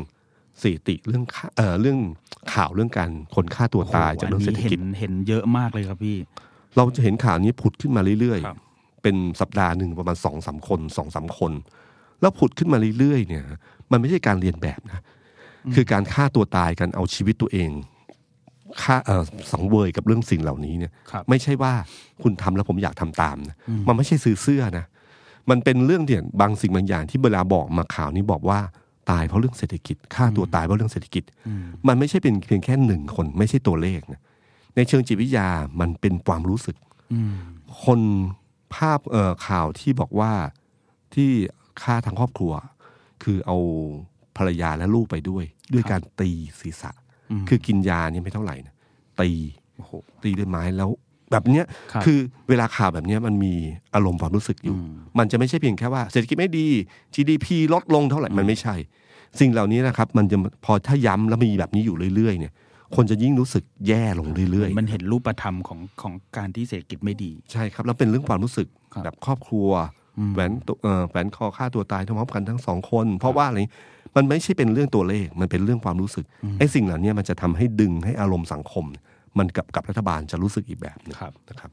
B: สถิติเรื่องค่าเอ่อเรื่องข่าวเรื่องการคนฆ่าตัวตายจากเรื่องเศรษฐ
A: เห็
B: กิจ
A: นเห็นเยอะมากเลยครับพี่
B: เราจะเห็นข่าวนี้ผุดขึ้นมาเรื่อย
A: ครับ
B: ๆเป็นสัปดาห์หนึ่งประมาณสองสามคนสองสามคน แล้วผุดขึ้นมาเรื่อยๆ เนี่ย มันไม่ใช่การเรียนแบบนะ คือการฆ่าตัวตายกันเอาชีวิตตัวเองฆ่าเอ่อสังเวยกับเรื่องสิ่งเหล่านี้เนี่ย
A: ครับ
B: ไม่ใช่ว่าคุณทำแล้วผมอยากทำตามนะมันไม่ใช่ซื้อเสื้อนะ มันเป็นเรื่องเดี่ยบางสิ่งบางอย่างที่เวลาบอกมาข่าวนี้บอกว่า ตายเพราะเรื่องเศรษฐกิจฆ่าตัวตายเพราะเรื่องเศรษฐกิจ มันไม่ใช่เป็นเพียงแค่หนึ่งคนไม่ใช่ตัวเลขนะในเชิงจิตวิทยามันเป็นความรู้สึก
A: อืม
B: คนภาพเอ่อข่าวที่บอกว่าที่ฆ่าทั้งครอบครัว คือเอาภรรยาและลูกไปด้วย ด้วยการตีศีรษะ
A: อืม
B: คือกินยาเนี่ยไม่เท่าไหร่นะตี
A: โอ้โห
B: ตีด้วยไม้แล้ว แบบเนี้ย
A: ครับ
B: คือเวลาข่าวแบบเนี้ยมันมีอารมณ์ความรู้สึกอยู่
A: อืม
B: มันจะไม่ใช่เพียงแค่ว่าเศรษฐกิจไม่ดี GDP ลดลงเท่าไหร่มันไม่ใช่ สิ่งเหล่านี้นะครับ มันจะพอถ้าย้ำแล้วมีแบบนี้อยู่เรื่อยๆเนี่ยคนจะยิ่งรู้สึกแย่ลงเรื่อยๆ
A: มันเห็นรูปธรรมของของการที่เศรษฐกิจไม่ดี
B: ใช่ครับ แล้วเป็นเรื่องความรู้สึก
A: ครับ
B: แบบครอบครัว
A: อืม
B: แหวนตัวเอ่อแหวนคอฆ่าตัวตายพร้อมๆกันทั้งสองคน เพราะว่าอะไรมันไม่ใช่เป็นเรื่องตัวเลขมันเป็นเรื่องความรู้สึกไอ้สิ่งเหล่านี้มันจะทำให้ดึงให้อารมณ์สังคม มันกับกับรัฐบาลจะรู้สึกอีกแบบหนึง
A: ครับ
B: นะครับ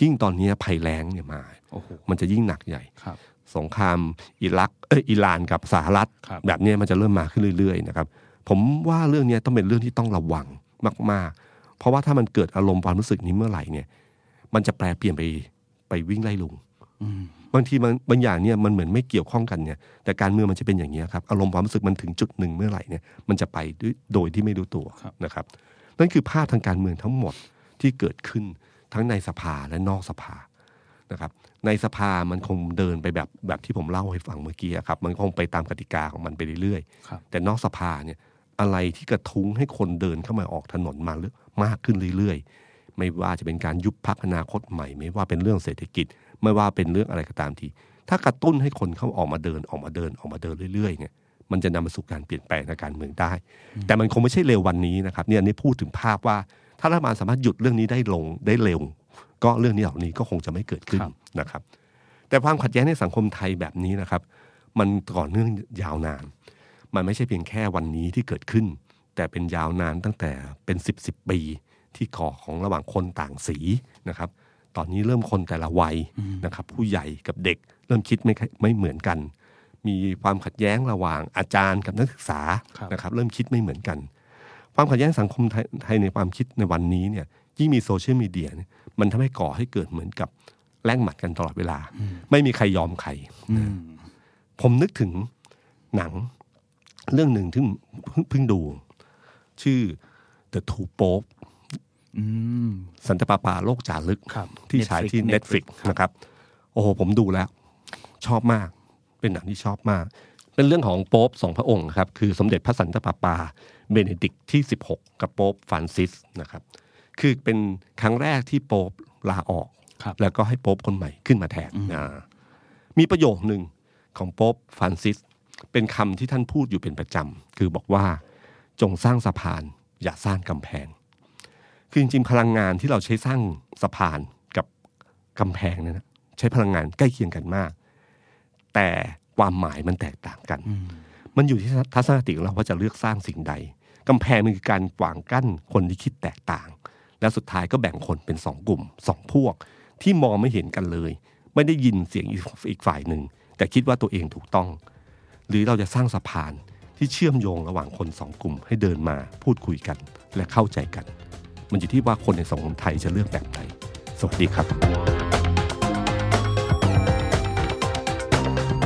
B: ยิ่งตอนนี้ภัยแล้งเนี่ยมา
A: โอ้โห
B: มันจะยิ่งหนักใหญ่
A: ครับ
B: สงครามอิรักเอออิหร่านกับสหรัฐ
A: ครับ
B: แบบเนี้ยมันจะเริ่มมาขึ้นเรื่อยๆนะครับผมว่าเรื่องเนี้ยต้องเป็นเรื่องที่ต้องระวังมาก ๆ เพราะว่าถ้ามันเกิดอารมณ์ความรู้สึกนี้เมื่อไหร่เนี่ย มันจะแปลเปลี่ยนไปไปวิ่งไล่ลุง
A: อืม
B: บางทีมันบางอย่างเนี่ยมันเหมือนไม่เกี่ยวข้องกันเนี่ย แต่การเมืองมันจะเป็นอย่างนี้ยครับ อารมณ์ความรู้สึกมันถึงจุดหนึ่งเมื่อไหร่เนี่ย มันจะไปด้วยโดยที่ไม่รู้ตัวนะครับ นั่นคือภาพทางการเมืองทั้งหมดที่เกิดขึ้นทั้งในสภาและนอกสภานะครับ ในสภามันคงเดินไปแบบแบบที่ผมเล่าให้ฟังเมื่อกี้อะครับ มันคงไปตามกติกาของมันไปเรื่อย
A: ครับ
B: ๆแต่นอกสภาเนี่ยอะไรที่กระทุ้งให้คนเดินเข้ามาออกถนนมาเรื่อยมากขึ้นเรื่อยๆ ไม่ว่าจะเป็นการยุบพักอนาคตใหม่ ไม่ว่าเป็นเรื่องเศรษฐกิจ ไม่ว่าเป็นเรื่องอะไรก็ตามที ถ้ากระตุ้นให้คนเข้าออกมาเดินออกมาเดินออกมาเดินเรื่อยๆเนี่ย มันจะนำมาสู่การเปลี่ยนแปลงในการเมืองได้ แต่มันคงไม่ใช่เร็ววันนี้นะครับเนี่ยนี่พูดถึงภาพว่าถ้ารัฐบาลสามารถหยุดเรื่องนี้ได้ลงได้เร็ว ก็เรื่องนี้เหล่านี้ก็คงจะไม่เกิดขึ้น
A: ครับ
B: นะครับ แต่ความขัดแย้งในสังคมไทยแบบนี้นะครับ มันต่อเนื่องยาวนาน มันไม่ใช่เพียงแค่วันนี้ที่เกิดขึ้น แต่เป็นยาวนานตั้งแต่เป็นสิบสิบปีที่ก่อของระหว่างคนต่างสีนะครับ ตอนนี้เริ่มคนแต่ละวัยนะครับ ผู้ใหญ่กับเด็กเริ่มคิดไม่ค่อยไม่เหมือนกัน มีความขัดแย้งระหว่างอาจารย์กับนักศึกษา
A: ครับ
B: นะครับ เริ่มคิดไม่เหมือนกัน ความขัดแย้งสังคมไทยไทยในความคิดในวันนี้เนี่ยยิ่งมีโซเชียลมีเดียเนี่ยมันทำให้ก่อให้เกิดเหมือนกับแล่งหมัดกันตลอดเวลา ไม่มีใครยอมใคร
A: อืม
B: ผมนึกถึงหนังเรื่องหนึ่งที่เพิ่งเพิ่งดู ชื่อ The Two Pope
A: อืม
B: สันตะปาปาโลกจารึก
A: ครับ
B: ที่ฉายที่
A: Netflix
B: Netflix
A: Netflix
B: นะครับ โอ้โห ผมดูแล้ว ชอบมาก เป็นหนังที่ชอบมาก เป็นเรื่องของโป๊ปสองพระองค์ครับคือสมเด็จพระสันตะปาปาเบเนดิกต์ที่ 16 กับโป๊ปฟรานซิสนะครับคือเป็นครั้งแรกที่โป๊ปลาออก
A: ครับ
B: แล้วก็ให้โป๊ปคนใหม่ขึ้นมาแทนอ่ามีประโยคหนึ่งของโป๊ปฟรานซิส เป็นคำที่ท่านพูดอยู่เป็นประจำ คือบอกว่าจงสร้างสะพานอย่าสร้างกำแพง คือจริงๆพลังงานที่เราใช้สร้างสะพานกับกำแพงเนี่ยนะใช้พลังงานใกล้เคียงกันมาก แต่ความหมายมันแตกต่างกัน มันอยู่ที่ทัศนคติของเราว่าจะเลือกสร้างสิ่งใดกำแพงมันคือการขวางกั้นคนที่คิดแตกต่าง แล้วสุดท้ายก็แบ่งคนเป็นสองกลุ่มสองพวก ที่มองไม่เห็นกันเลย ไม่ได้ยินเสียงอีกอีกฝ่ายหนึ่ง แต่คิดว่าตัวเองถูกต้อง หรือเราจะสร้างสะพานที่เชื่อมโยงระหว่างคนสองกลุ่มให้เดินมาพูดคุยกันและเข้าใจกัน มันอยู่ที่ว่าคนในสังคมไทยจะเลือกแบบไหนสวัสดีครับ